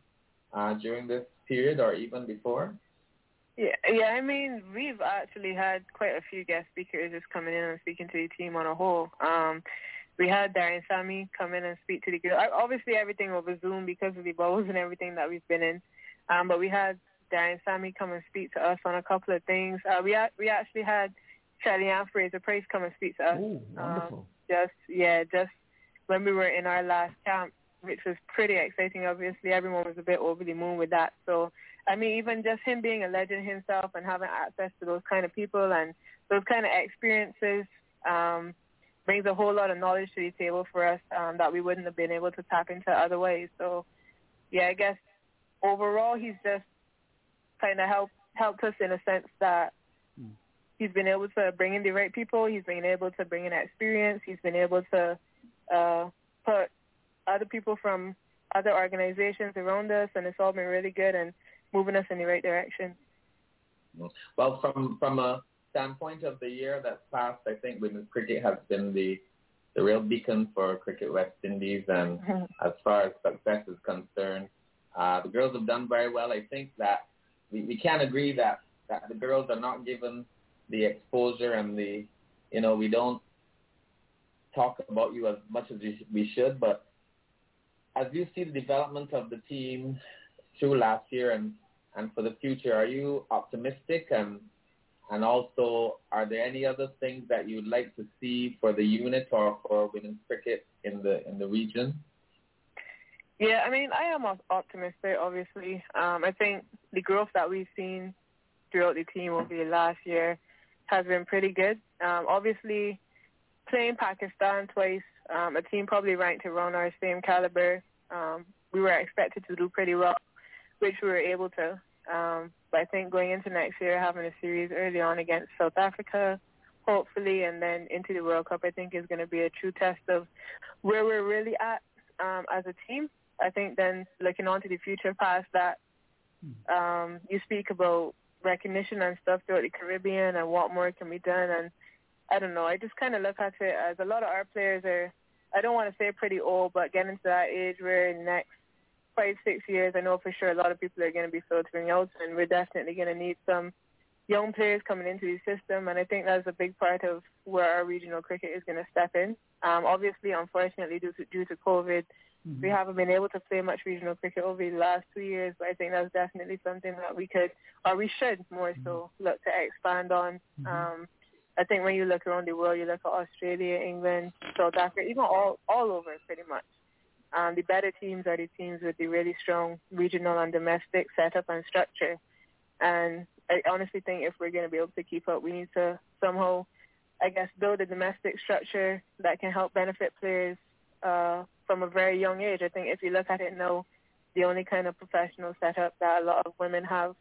Speaker 5: uh, during this period or even before?
Speaker 14: Yeah, yeah. I mean, we've actually had quite a few guest speakers just coming in and speaking to the team on a whole. Um, we had Darren Sammy come in and speak to the girls. Obviously, everything over Zoom because of the bubbles and everything that we've been in. Um, but we had Darren Sammy come and speak to us on a couple of things. Uh, we a- we actually had Shelly Ann Fraser Pryce come and speak to us.
Speaker 3: Oh, wonderful.
Speaker 14: Um, just yeah, just when we were in our last camp, which was pretty exciting. Obviously, everyone was a bit over the moon with that. So I mean, even just him being a legend himself and having access to those kind of people and those kind of experiences um, brings a whole lot of knowledge to the table for us um, that we wouldn't have been able to tap into other ways. So, yeah, I guess overall he's just kind of helped helped us in a sense that he's been able to bring in the right people. He's been able to bring in experience. He's been able to uh, put other people from other organizations around us, and it's all been really good and moving us in the right direction.
Speaker 5: Well, from from a standpoint of the year that's passed, I think women's cricket has been the the real beacon for Cricket West Indies, and as far as success is concerned, uh, the girls have done very well. I think that we, we can agree that that the girls are not given the exposure and the you know we don't talk about you as much as we should, but as you see the development of the team through last year and and for the future, are you optimistic? And and also are there any other things that you'd like to see for the unit or for women's cricket in the in the region?
Speaker 14: Yeah, I mean, I am op- optimistic. Obviously, um, I think the growth that we've seen throughout the team over the last year has been pretty good. Um, obviously, playing Pakistan twice, um, a team probably ranked around our same caliber, um, we were expected to do pretty well, which we were able to. Um, but I think going into next year, having a series early on against South Africa, hopefully, and then into the World Cup, I think is going to be a true test of where we're really at um, as a team. I think then looking on to the future past that, um, you speak about recognition and stuff throughout the Caribbean and what more can be done. And I don't know, I just kind of look at it as a lot of our players are, I don't want to say pretty old, but getting to that age where next five, six years, I know for sure a lot of people are going to be filtering out, and we're definitely going to need some young players coming into the system, and I think that's a big part of where our regional cricket is going to step in. Um, obviously, unfortunately, due to, due to COVID,
Speaker 3: Mm-hmm.
Speaker 14: we haven't been able to play much regional cricket over the last two years, but I think that's definitely something that we could, or we should more so, look to expand on. Um, I think when you look around the world, you look at Australia, England, South Africa, even all all over pretty much. Um, the better teams are the teams with the really strong regional and domestic setup and structure. And I honestly think if we're going to be able to keep up, we need to somehow, I guess, build a domestic structure that can help benefit players uh, from a very young age. I think if you look at it now, the only kind of professional setup that a lot of women have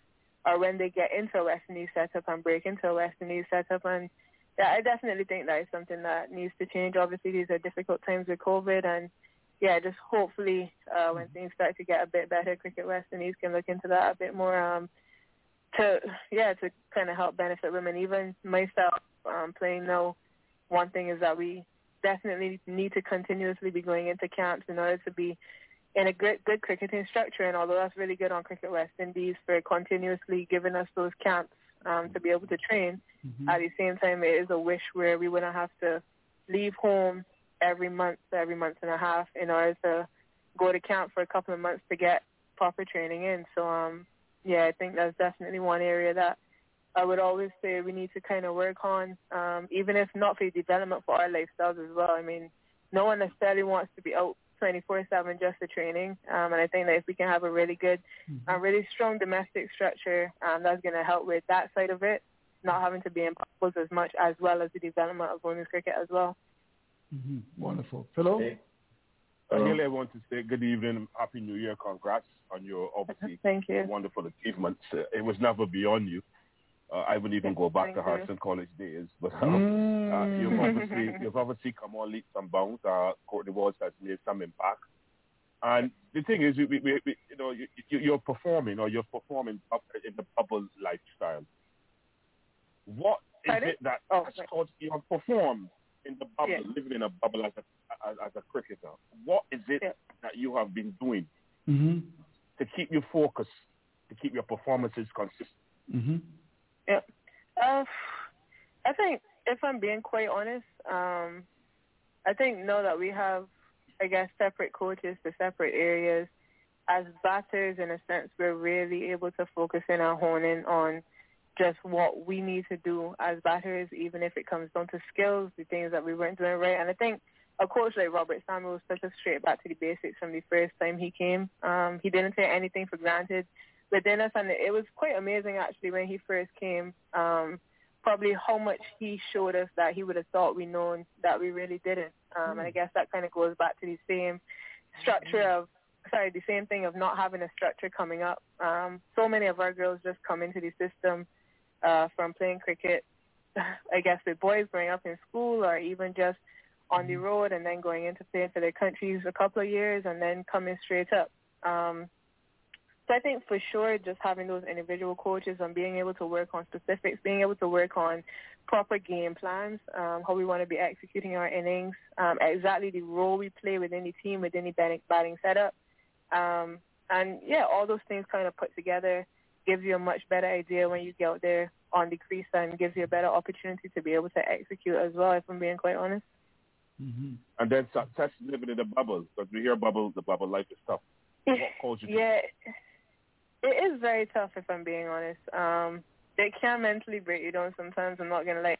Speaker 14: are when they get into a West Indies setup and break into a West Indies setup. And yeah, I definitely think that is something that needs to change. Obviously, these are difficult times with COVID, and yeah, just hopefully uh, when things start to get a bit better, Cricket West Indies can look into that a bit more. Um, to yeah, to kind of help benefit women. Even myself um, playing now, one thing is that we definitely need to continuously be going into camps in order to be in a good good cricketing structure. And although that's really good on Cricket West Indies for continuously giving us those camps um, to be able to train.
Speaker 3: Mhm.
Speaker 14: At the same time, it is a wish where we wouldn't have to leave home every month, every month and a half in order to go to camp for a couple of months to get proper training in. So, um, yeah, I think that's definitely one area that I would always say we need to kind of work on, um, even if not for development for our lifestyles as well. I mean, no one necessarily wants to be out 24/7 just for training, um, and I think that if we can have a really good, a really strong domestic structure, um, that's going to help with that side of it, not having to be in bubbles as much, as well as the development of women's cricket as well.
Speaker 3: Mhm. Wonderful. Philo?
Speaker 9: I really want to say good evening, happy New Year, congrats on your obviously
Speaker 14: Thank you.
Speaker 9: wonderful achievements. Uh, it was never beyond you. Uh, I wouldn't even go back
Speaker 14: Thank
Speaker 9: to
Speaker 14: you.
Speaker 9: Harrison College days, but um, uh,
Speaker 3: Mm.
Speaker 9: you've obviously you've obviously come on leaps and bounds. Uh, Courtney Walsh has made some impact, and the thing is, we, we, we, we- you know, you, you- you're performing or you're performing up in the bubble lifestyle. What is
Speaker 14: Pardon?
Speaker 9: it that
Speaker 14: Oh,
Speaker 9: has caused you have performed in the bubble,
Speaker 14: Yeah.
Speaker 9: living in a bubble as a as, as a cricketer? What is it
Speaker 14: Yeah.
Speaker 9: that you have been doing
Speaker 3: Mhm.
Speaker 9: to keep you focused, to keep your performances consistent?
Speaker 3: Mhm.
Speaker 14: Yeah. Uh, I think if I'm being quite honest, um, I think now that we have, I guess, separate coaches for separate areas, as batters, in a sense, we're really able to focus in and hone in on just what we need to do as batters, even if it comes down to skills, the things that we weren't doing right. And I think a coach like Robert Samuels took us straight back to the basics from the first time he came. Um, he didn't take anything for granted within us, and it was quite amazing actually when he first came. Um, probably how much he showed us that he would have thought we known that we really didn't. Um, and I guess that kind of goes back to the same structure of sorry, the same thing of not having a structure coming up. Um, so many of our girls just come into the system uh, from playing cricket, I guess with boys growing up in school or even just on the road and then going into playing for their countries a couple of years and then coming straight up. Um, so I think for sure just having those individual coaches and being able to work on specifics, being able to work on proper game plans, um, how we want to be executing our innings, um, exactly the role we play within the team, within the batting, batting setup. Um, and yeah, all those things kind of put together gives you a much better idea when you get out there on the crease and gives you a better opportunity to be able to execute as well, if I'm being quite honest.
Speaker 3: Mm-hmm.
Speaker 9: And then su- such living in the bubble, because we hear bubble, the bubble life is tough. What caused you to
Speaker 14: Yeah, it is very tough if I'm being honest. Um, it can mentally break you down sometimes. I'm not gonna lie.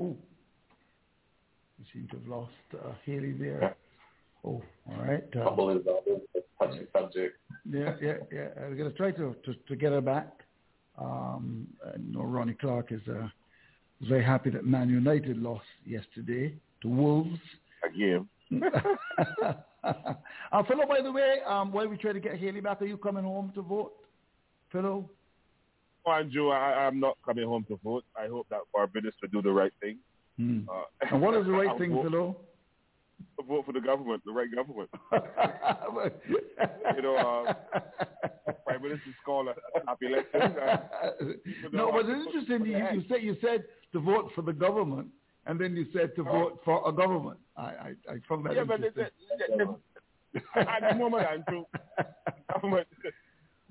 Speaker 3: Oh, we seem to have lost uh, Hayley there. Oh, all right. Uh,
Speaker 5: Bubble is touchy subject.
Speaker 3: yeah, yeah, yeah. I'm going to try to, to, to get her back. Um, I know Ronnie Clark is uh, very happy that Man United lost yesterday to Wolves.
Speaker 9: Again.
Speaker 3: uh, Philo, by the way, um, while we try to get Hayley back, are you coming home to vote? Philo?
Speaker 9: Oh, Andrew, I, I'm not coming home to vote. I hope that Barbados will do the right thing.
Speaker 3: Hmm.
Speaker 9: Uh,
Speaker 3: And what is the right thing,
Speaker 9: vote,
Speaker 3: Philo?
Speaker 9: Vote for the government, the right government. you know, uh, Prime Minister's call a happy election. Uh,
Speaker 3: no, but it's interesting. You, you said you said to vote for the government, and then you said to vote for a government. I I, I found that
Speaker 9: yeah, but
Speaker 3: interesting.
Speaker 9: the, the, the, at the moment, Andrew, government,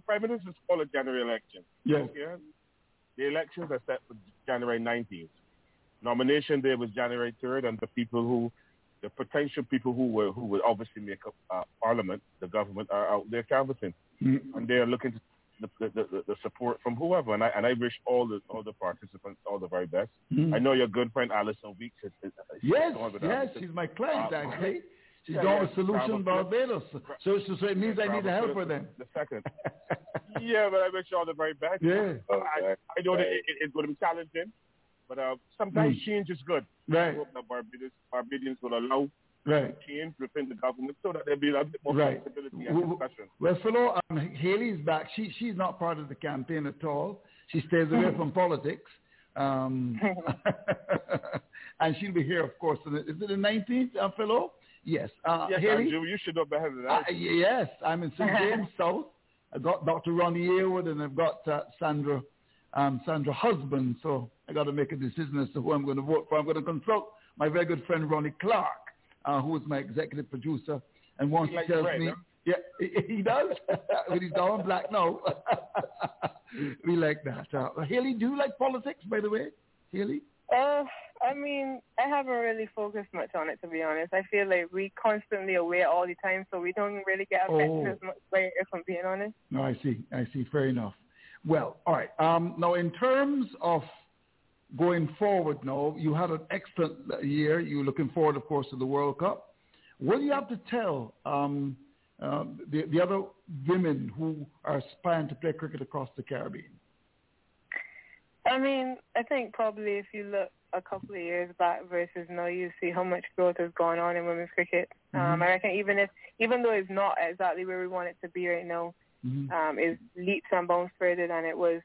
Speaker 9: Prime Minister's call a general election.
Speaker 3: Yes.
Speaker 9: Okay? The elections are set for January 19th. Nomination day was January 3rd, and the people who, the potential people who will who will obviously make up uh, Parliament, the government, are out there canvassing,
Speaker 3: Mm.
Speaker 9: and they are looking to the, the, the, the support from whoever. And I and I wish all the all the participants all the very best.
Speaker 3: Mm.
Speaker 9: I know your good friend Alison Weeks. Is, is, is
Speaker 3: Yes, yes,
Speaker 9: Alison.
Speaker 3: she's my client
Speaker 9: Uh,
Speaker 3: actually. She's
Speaker 9: yeah,
Speaker 3: going
Speaker 9: yeah,
Speaker 3: with Solution
Speaker 9: Bravo.
Speaker 3: Barbados. So, so, so it means I need to help
Speaker 9: Bravo.
Speaker 3: her then.
Speaker 9: The second. yeah, but I wish you all the very best.
Speaker 3: Yeah.
Speaker 9: I, I know that it, it- it's going to be challenging, but uh, sometimes
Speaker 3: Mm.
Speaker 9: change is good.
Speaker 3: Right.
Speaker 9: I hope that Barbadians, Barbadians will allow
Speaker 3: Right.
Speaker 9: change within the government so that there'll be a bit more
Speaker 3: Right.
Speaker 9: flexibility and discussion.
Speaker 3: Well, Philo, um, Hayley's back. She she's not part of the campaign at all. She stays away from politics. Um, and she'll be here, of course. Is it the 19th, uh, Philo? Yes. Uh,
Speaker 9: yes,
Speaker 3: Hayley?
Speaker 9: Andrew, you should know better than
Speaker 3: Uh, yes, I'm in St. James South. I've got Dr. Ronnie Yearwood and I've got uh, Sandra, um, Sandra Husband. So I got to make a decision as to who I'm going to vote for. I'm going to consult my very good friend Ronnie Clark, uh, who is my executive producer, and once
Speaker 9: He
Speaker 3: he tells
Speaker 9: red,
Speaker 3: me,
Speaker 9: huh?
Speaker 3: yeah, he, he does, but he's all black now. we like that. Uh, Hayley, do you like politics, by the way? Hayley?
Speaker 14: Uh, I mean, I haven't really focused much on it to be honest. I feel like we constantly away all the time, so we don't really get affected
Speaker 3: Oh.
Speaker 14: as much by it. If I'm being honest.
Speaker 3: No, I see. I see. Fair enough. Well, all right. Um, now, in terms of going forward now, you had an excellent year. You're looking forward, of course, to the World Cup. What do you have to tell um, uh, the, the other women who are aspiring to play cricket across the Caribbean?
Speaker 14: I mean, I think probably if you look a couple of years back versus now, you see how much growth has gone on in women's cricket. Um,
Speaker 3: Mhm.
Speaker 14: I reckon even if, even though it's not exactly where we want it to be right now,
Speaker 3: Mhm.
Speaker 14: um, is leaps and bounds further than it was,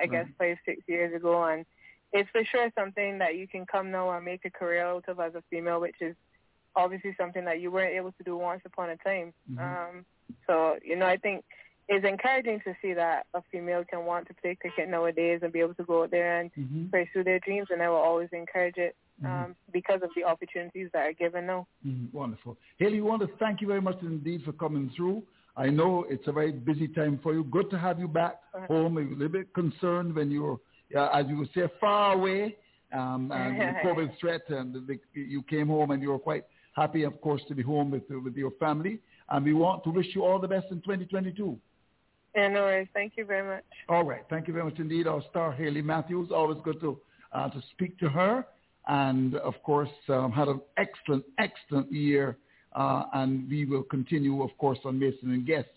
Speaker 14: I guess, five, six years ago. And it's for sure something that you can come now and make a career out of as a female, which is obviously something that you weren't able to do once upon a time.
Speaker 3: Mhm.
Speaker 14: Um, so, you know, I think it's encouraging to see that a female can want to play cricket nowadays and be able to go out there and
Speaker 3: Mhm.
Speaker 14: pursue their dreams. And I will always encourage it um,
Speaker 3: Mhm.
Speaker 14: because of the opportunities that are given now.
Speaker 3: Mm, wonderful. Hayley, we want to thank you very much indeed for coming through. I know it's a very busy time for you. Good to have you back home. A little bit concerned when you were, uh, as you would say, far away um, and the COVID threat, and the, you came home and you were quite happy, of course, to be home with with your family. And we want to wish you all the best in 2022.
Speaker 14: Yeah, no worries. Thank you very much.
Speaker 3: All right. Thank you very much indeed. Our star, Hayley Matthews. Always good to uh, to speak to her. And of course, um, had an excellent, excellent year. Uh, and we will continue, of course, on Mason and Guest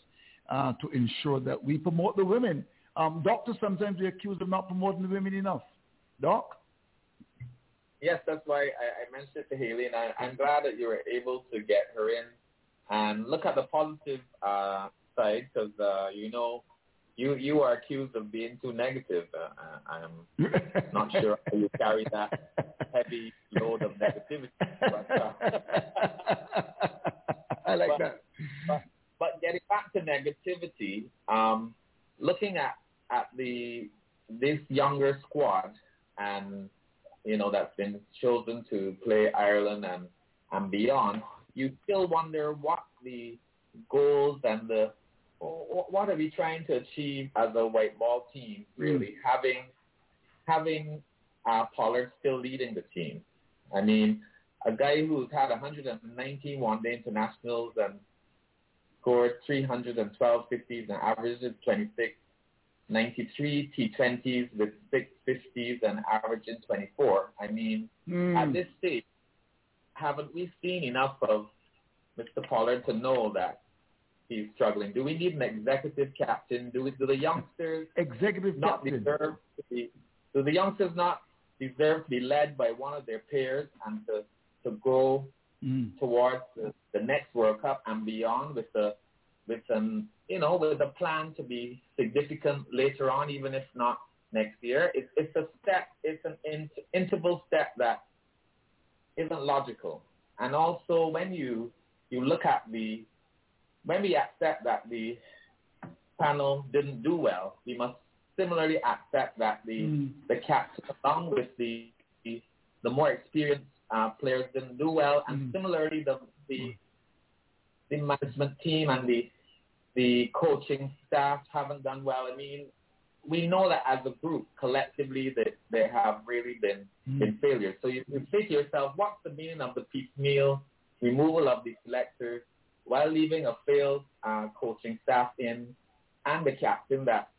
Speaker 3: uh, to ensure that we promote the women. Um, doctors sometimes we accused of not promoting the women enough. Doc?
Speaker 5: Yes, that's why I, I mentioned it to Hayley, and I, I'm glad that you were able to get her in and look at the positive uh, side because uh, you know you you are accused of being too negative. Uh, uh, I'm not sure how you carry that heavy load of negativity. But, uh,
Speaker 3: I like
Speaker 5: but,
Speaker 3: that.
Speaker 5: But, but getting back to negativity, um, looking at at the this younger squad and you know that's been chosen to play Ireland and and beyond, you still wonder what the goals and the what are we trying to achieve as a white ball team? Really having having uh, Pollard still leading the team. I mean, a guy who's had 119 one-day internationals and scored 312 50s and averages 26, 93 T20s with six 50s and averaging 24. I mean,
Speaker 3: Hmm.
Speaker 5: at this stage, haven't we seen enough of Mr. Pollard to know that he's struggling? Do we need an executive captain? Do we, do the youngsters
Speaker 3: Executive
Speaker 5: not
Speaker 3: captain.
Speaker 5: deserve to be? Do the youngsters not deserve to be led by one of their peers and to to go
Speaker 3: Mm.
Speaker 5: towards the, the next World Cup and beyond with the with um you know with a plan to be significant later on, even if not next year. It's it's a step. It's an in, interval step that isn't logical. And also when you you look at the when we accept that the panel didn't do well, we must similarly accept that the
Speaker 3: Mm.
Speaker 5: the captain along with the the, the more experienced uh, players didn't do well, and similarly the the the management team and the the coaching staff haven't done well. I mean, we know that as a group, collectively, that they have really been been failures. So you, you say to yourself, what's the meaning of the piecemeal removal of the selectors while leaving a failed uh, coaching staff in and the captain that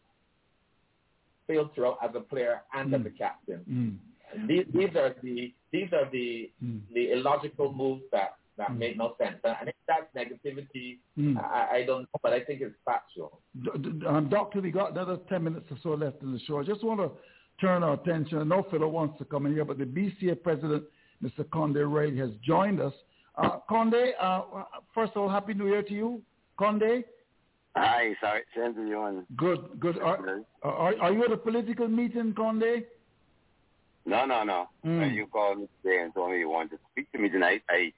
Speaker 5: failed throughout as a player and as a captain.
Speaker 3: Mm.
Speaker 5: These, these are the these are the
Speaker 3: Mm.
Speaker 5: the illogical moves that that make no sense. And if that's negativity,
Speaker 3: Mm.
Speaker 5: I, I don't know, but I think it's factual.
Speaker 3: Um, Doctor, we got another 10 minutes or so left in the show. I just want to turn our attention. I know Philo wants to come in here, but the BCA president, Mr. Conde Riley, has joined us. Uh, Conde, uh, first of all, Happy New Year to you. Conde,
Speaker 15: Hi, sorry, same to you. And
Speaker 3: good, good. Are, are, are you at a political meeting, Conde?
Speaker 15: no, no, no.
Speaker 3: Mm.
Speaker 15: You called me today and told me you wanted to speak to me tonight, I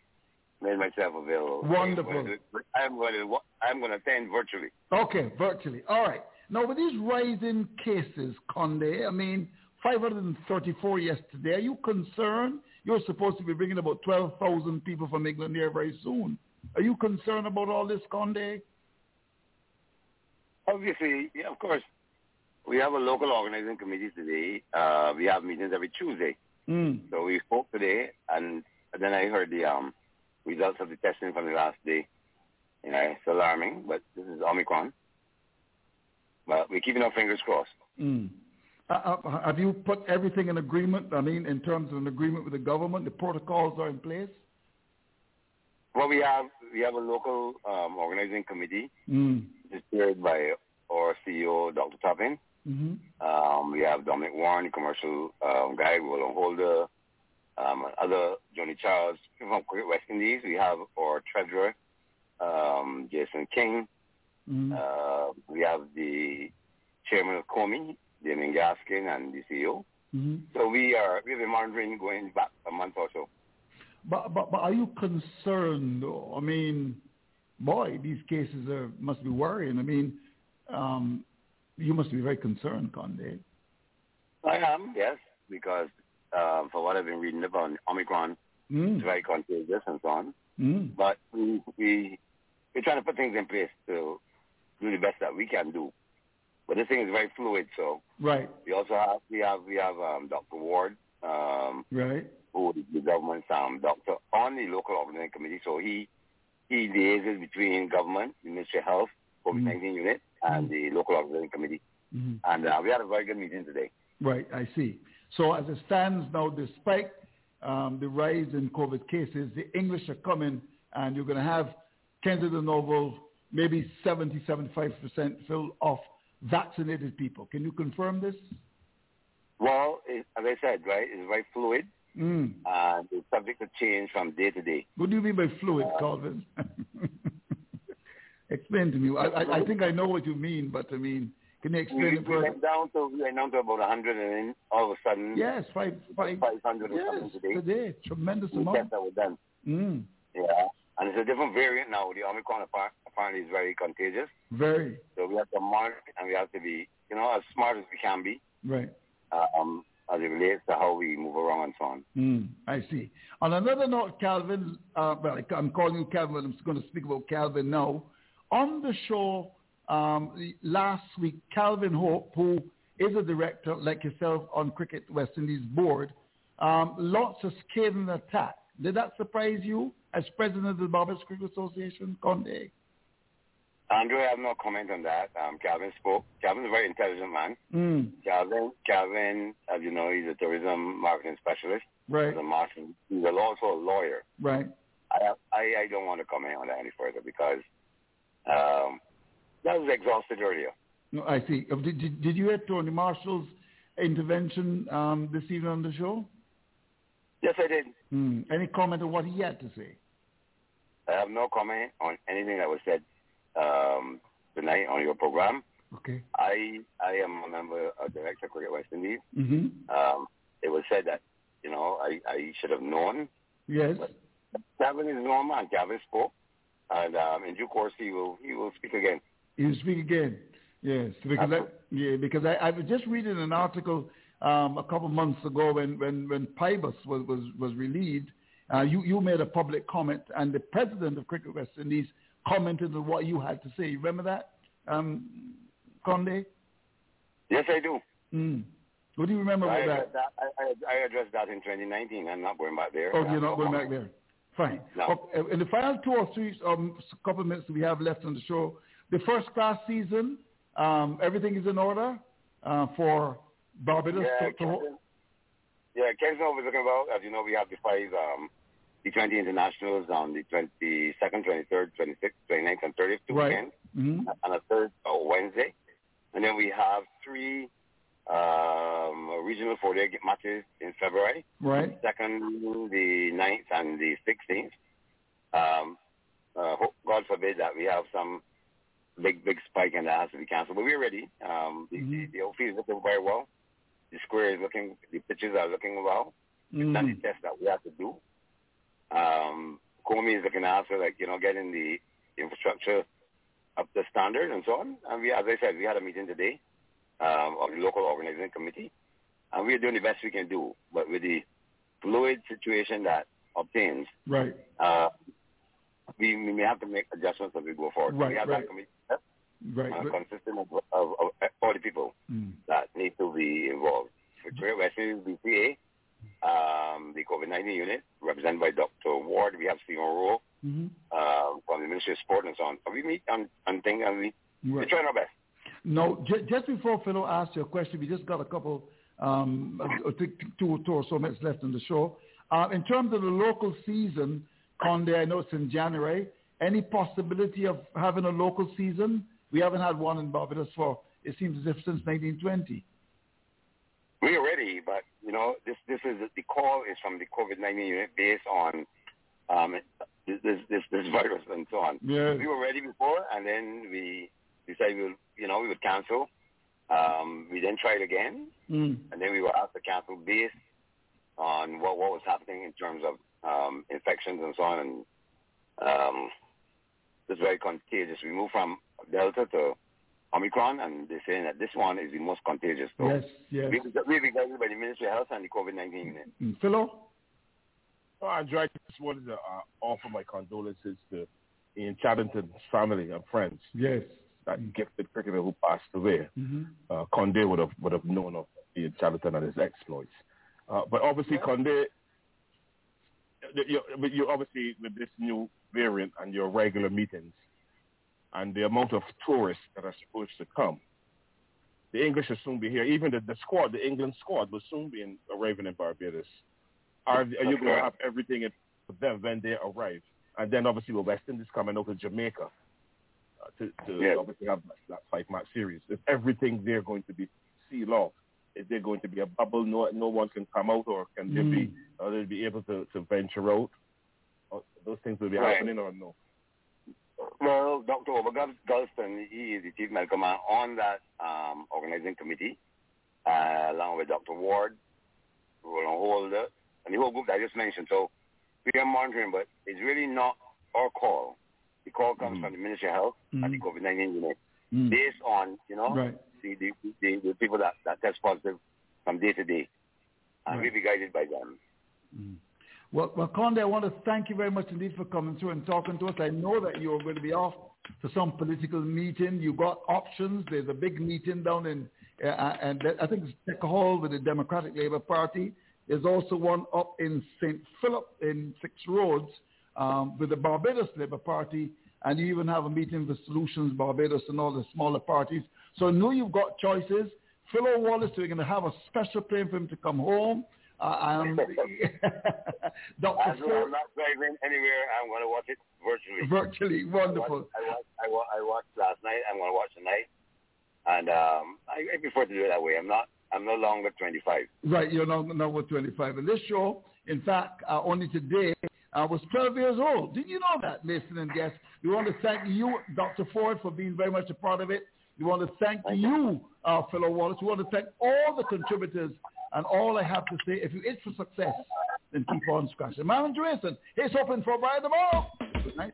Speaker 15: made myself available.
Speaker 3: Wonderful.
Speaker 15: I'm going to, I'm going to, I'm going to attend virtually.
Speaker 3: Okay, virtually. All right. Now, with these rising cases, Conde, I mean, 534 yesterday, are you concerned? You're supposed to be bringing about 12,000 people from England here very soon. Are you concerned about all this, Conde?
Speaker 15: Obviously, yeah, of course, we have a local organizing committee today. Uh, we have meetings every Tuesday.
Speaker 3: Mm.
Speaker 15: So we spoke today, and then I heard the um, results of the testing from the last day. You know, it's alarming, but this is Omicron. But we're keeping our fingers crossed.
Speaker 3: Mm. Uh, uh, have you put everything in agreement? I mean, in terms of an agreement with the government, the protocols are in place.
Speaker 15: Well, we have we have a local um, organizing committee,
Speaker 3: Mm.
Speaker 15: chaired by our CEO, Dr. Toppin.
Speaker 3: Mm-hmm.
Speaker 15: Um, we have Dominic Warren, the commercial um, guy, Roland Holder, um, other Johnny Charles from West Indies. We have our treasurer, um, Jason King.
Speaker 3: Mm-hmm.
Speaker 15: Uh, we have the chairman of Comey, Damien Gaskin, and the CEO.
Speaker 3: Mm-hmm.
Speaker 15: So we are we have been monitoring going back a month or so.
Speaker 3: But, but but are you concerned? though? I mean, boy, these cases are must be worrying. I mean, um, you must be very concerned, Conde.
Speaker 15: I am, yes, because uh, for what I've been reading about Omicron,
Speaker 3: Mm.
Speaker 15: it's very contagious and so on.
Speaker 3: Mm.
Speaker 15: But we we we're trying to put things in place to do the best that we can do. But this thing is very fluid, so
Speaker 3: Right,
Speaker 15: we also have we have we have um, Dr. Ward, um,
Speaker 3: right.
Speaker 15: who is the government's um, doctor on the local organizing committee. So he he liaises between government, the Ministry of Health, COVID-19 unit, and the local organizing committee.
Speaker 3: Mhm.
Speaker 15: And uh, we had a very good meeting today.
Speaker 3: Right, I see. So as it stands now, despite um, the rise in COVID cases, the English are coming, and you're going to have Kensington Oval maybe 70, 75% filled of vaccinated people. Can you confirm this?
Speaker 15: Well, it, as I said, right, it's very fluid
Speaker 3: Mm.
Speaker 15: and it's subject to change from day to day.
Speaker 3: What do you mean by fluid, Calvin? explain to me. I, I, I think I know what you mean, but I mean, can you explain
Speaker 15: We,
Speaker 3: it
Speaker 15: we went down to we went down to about 100, and then all of a sudden,
Speaker 3: Yes, five, five,
Speaker 15: 500 or
Speaker 3: yes,
Speaker 15: something today.
Speaker 3: today, tremendous
Speaker 15: Two
Speaker 3: amount.
Speaker 15: that were done.
Speaker 3: Mm.
Speaker 15: Yeah, and it's a different variant now. The Omicron appa- apparently is very contagious,
Speaker 3: Very
Speaker 15: so we have to monitor and we have to be, you know, as smart as we can be,
Speaker 3: right.
Speaker 15: um, as it relates to how we move around and so on.
Speaker 3: Mm, I see. On another note, Calvin, uh, well, I'm calling you Calvin. I'm just going to speak about Calvin now. On the show um, last week, Calvin Hope, who is a director like yourself on Cricket West Indies board, um, launched a scathing attack. Did that surprise you as president of the Barbados Cricket Association, Conde?
Speaker 15: Andrew, I have no comment on that. Um, Calvin spoke. Calvin's a very intelligent man.
Speaker 3: Mm,
Speaker 15: Calvin, Calvin, as you know, he's a tourism marketing specialist.
Speaker 3: right,
Speaker 15: He's a master. He's also a lawyer.
Speaker 3: right.
Speaker 15: I, I I don't want to comment on that any further because um, that was exhausted earlier.
Speaker 3: No, I see. Uh, Did, did, did you hear Tony Marshall's intervention um, this evening on the show?
Speaker 15: Yes, I did.
Speaker 3: Mm. Any comment on what he had to say?
Speaker 15: I have no comment on anything that was said um, tonight on your program.
Speaker 3: Okay.
Speaker 15: I I am a member of Director of Cricket West Indies.
Speaker 3: Mm-hmm.
Speaker 15: Um, it was said that you know I, I should have known.
Speaker 3: Yes.
Speaker 15: Calvin is normal. Calvin spoke, and um, in due course he will he will speak again.
Speaker 3: He will speak again. Yes, because I, yeah, because I, I was just reading an article um, a couple months ago when when when Pybus was was was relieved. Uh, you you made a public comment, and the president of Cricket West Indies commented on what you had to say. You remember that, um, Conde?
Speaker 15: Yes, I do.
Speaker 3: Mm. What do you remember
Speaker 15: I
Speaker 3: about that?
Speaker 15: that. I, I, addressed that in 2019. I'm not going back there.
Speaker 3: Oh, you're not going back there. Fine.
Speaker 15: No.
Speaker 3: Okay, in the final two or three um, couple of minutes we have left on the show, the first class season, um, everything is in order uh, for Barbados
Speaker 15: Yeah,
Speaker 3: to, to
Speaker 15: yeah, Kensington about, as you know, we have the five um, T20 internationals on the 22nd, 23rd, 26th, 29th, and 30th, two
Speaker 3: Right.
Speaker 15: weekends,
Speaker 3: Mhm.
Speaker 15: and a third oh, Wednesday. And then we have three um, regional four-day matches in February.
Speaker 3: Right.
Speaker 15: Second, the 9th and the 16th. Um, uh, hope, God forbid that we have some big, big spike and that has to be canceled. But we're ready. Um, the, the, the outfield is looking very well. The square is looking, the pitches are looking well. We've done the
Speaker 3: Mm.
Speaker 15: test that we have to do. Um, Comey is looking after, like, you know, getting the infrastructure up to standard and so on. And we, as I said, we had a meeting today um, of the local organizing committee, and we're doing the best we can do. But with the fluid situation that obtains,
Speaker 3: Right.
Speaker 15: uh, we, we may have to make adjustments as we go forward.
Speaker 3: Right,
Speaker 15: we have
Speaker 3: right.
Speaker 15: that committee.
Speaker 3: Right.
Speaker 15: of, of, of 40 people
Speaker 3: Mm.
Speaker 15: that need to be involved. Victoria West is BCA, um, the COVID-19 unit, represented by Dr. Ward. We have Stephen Rowe
Speaker 3: Mhm.
Speaker 15: uh, from the Ministry of Sport and so on. So we meet and, and think and we, we're trying our best.
Speaker 3: No, j- just before Philo asks your question, we just got a couple, um, two, two or so minutes left in the show. Uh, in terms of the local season, Conde, I know it's in January. Any possibility of having a local season? We haven't had one in Barbados for, it seems as if since 1920.
Speaker 15: We are ready, but you know, this this is the call is from the COVID-19 unit based on um, this this this, virus and so on.
Speaker 3: Yes.
Speaker 15: We were ready before, and then we decided we would, you know we would cancel. Um, we then tried again,
Speaker 3: Mm.
Speaker 15: and then we were asked to cancel based on what what was happening in terms of um, infections and so on. And um, it's very contagious. We moved from Delta to Omicron, and they're saying that this one is the most contagious. So
Speaker 3: Yes, yes.
Speaker 15: we, we've guided by the Ministry of Health and the COVID-19 unit.
Speaker 3: Mm. Philo?
Speaker 9: Well, Andrew, I just wanted to uh, offer my condolences to Ian Chaddington's family and friends.
Speaker 3: Yes.
Speaker 9: That gifted cricketer who passed away.
Speaker 3: Mm-hmm.
Speaker 9: Uh, Conde would have would have known of Ian Chaddington and his exploits. Uh, but obviously, Conde, you, but you obviously with this new variant and your regular meetings and the amount of tourists that are supposed to come, the English will soon be here. Even the, the squad, the England squad, will soon be in, arriving in Barbados. Are, are you going to have everything in for them when they arrive? And then obviously with West Indies coming over of Jamaica uh, to, to
Speaker 15: Yes.
Speaker 9: obviously have that, that five match series. Is everything there going to be sealed off? Is there going to be a bubble? No, no one can come out, or can they be? Are they be able to, to venture out? Or those things will be
Speaker 15: Right.
Speaker 9: happening, or no?
Speaker 15: Dr. Obergulston, Gulston, he is the chief medical man on that um, organizing committee, uh, along with Dr. Ward, Roland Holder, and the whole group that I just mentioned. So we are monitoring, but it's really not our call. The call comes from the Ministry of Health and the COVID-19 unit,
Speaker 3: Mm.
Speaker 15: based on, you know,
Speaker 3: Right.
Speaker 15: the, the, the, the people that, that test positive from day to day. And
Speaker 3: Right.
Speaker 15: we'll be guided by them.
Speaker 3: Well, well, Conde, I want to thank you very much indeed for coming through and talking to us. I know that you are going to be off to some political meeting. You've got options. There's a big meeting down in, uh, and I think it's Tech Hall with the Democratic Labour Party. There's also one up in St. Philip in Six Roads um, with the Barbados Labour Party, and you even have a meeting with Solutions Barbados and all the smaller parties. So I know you've got choices. Philo Wallace, we're going to have a special plane for him to come home. Uh, um, Dr. Ford,
Speaker 15: I'm not driving anywhere. I'm going to watch it virtually.
Speaker 3: virtually wonderful.
Speaker 15: I watched, I watched, I watched last night. I'm going to watch tonight, and um, I, I prefer to do it that way. I'm not. I'm no longer 25.
Speaker 3: Right, you're now number 25. And this show, in fact, uh, only today, I was 12 years old. Did you know that, listen and guests? We want to thank you, Dr. Ford, for being very much a part of it. We want to thank you, our fellow Wallace. We want to thank all the contributors. And all I have to say, if you itch for success, then keep on scratching. Marvin Jason, it's open for by tomorrow. Good night.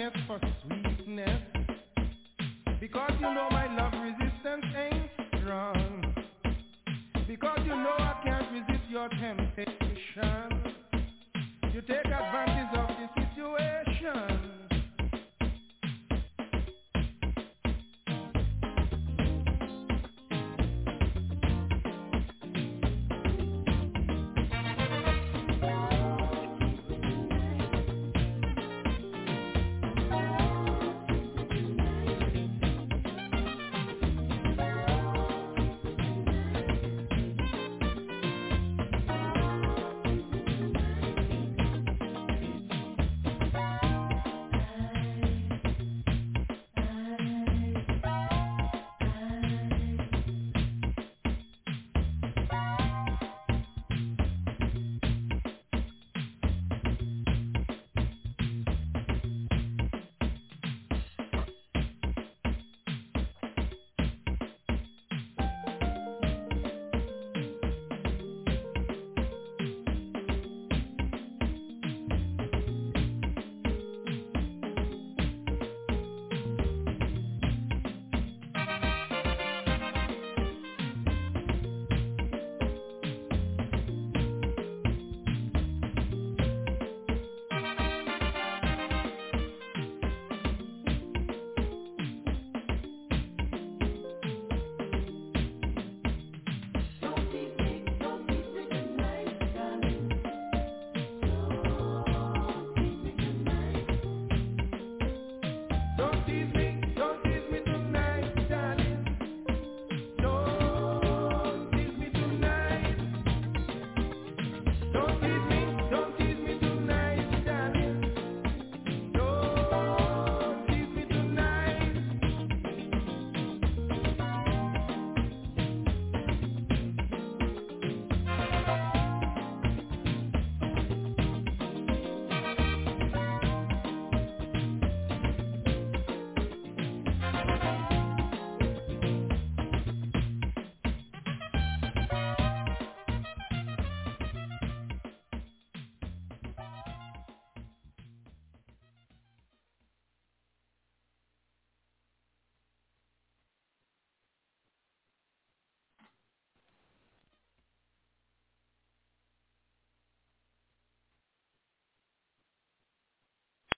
Speaker 2: Sweetness for sweetness. Because you know my love resistance ain't strong. Because you know I can't resist your temptation. You take advantage of.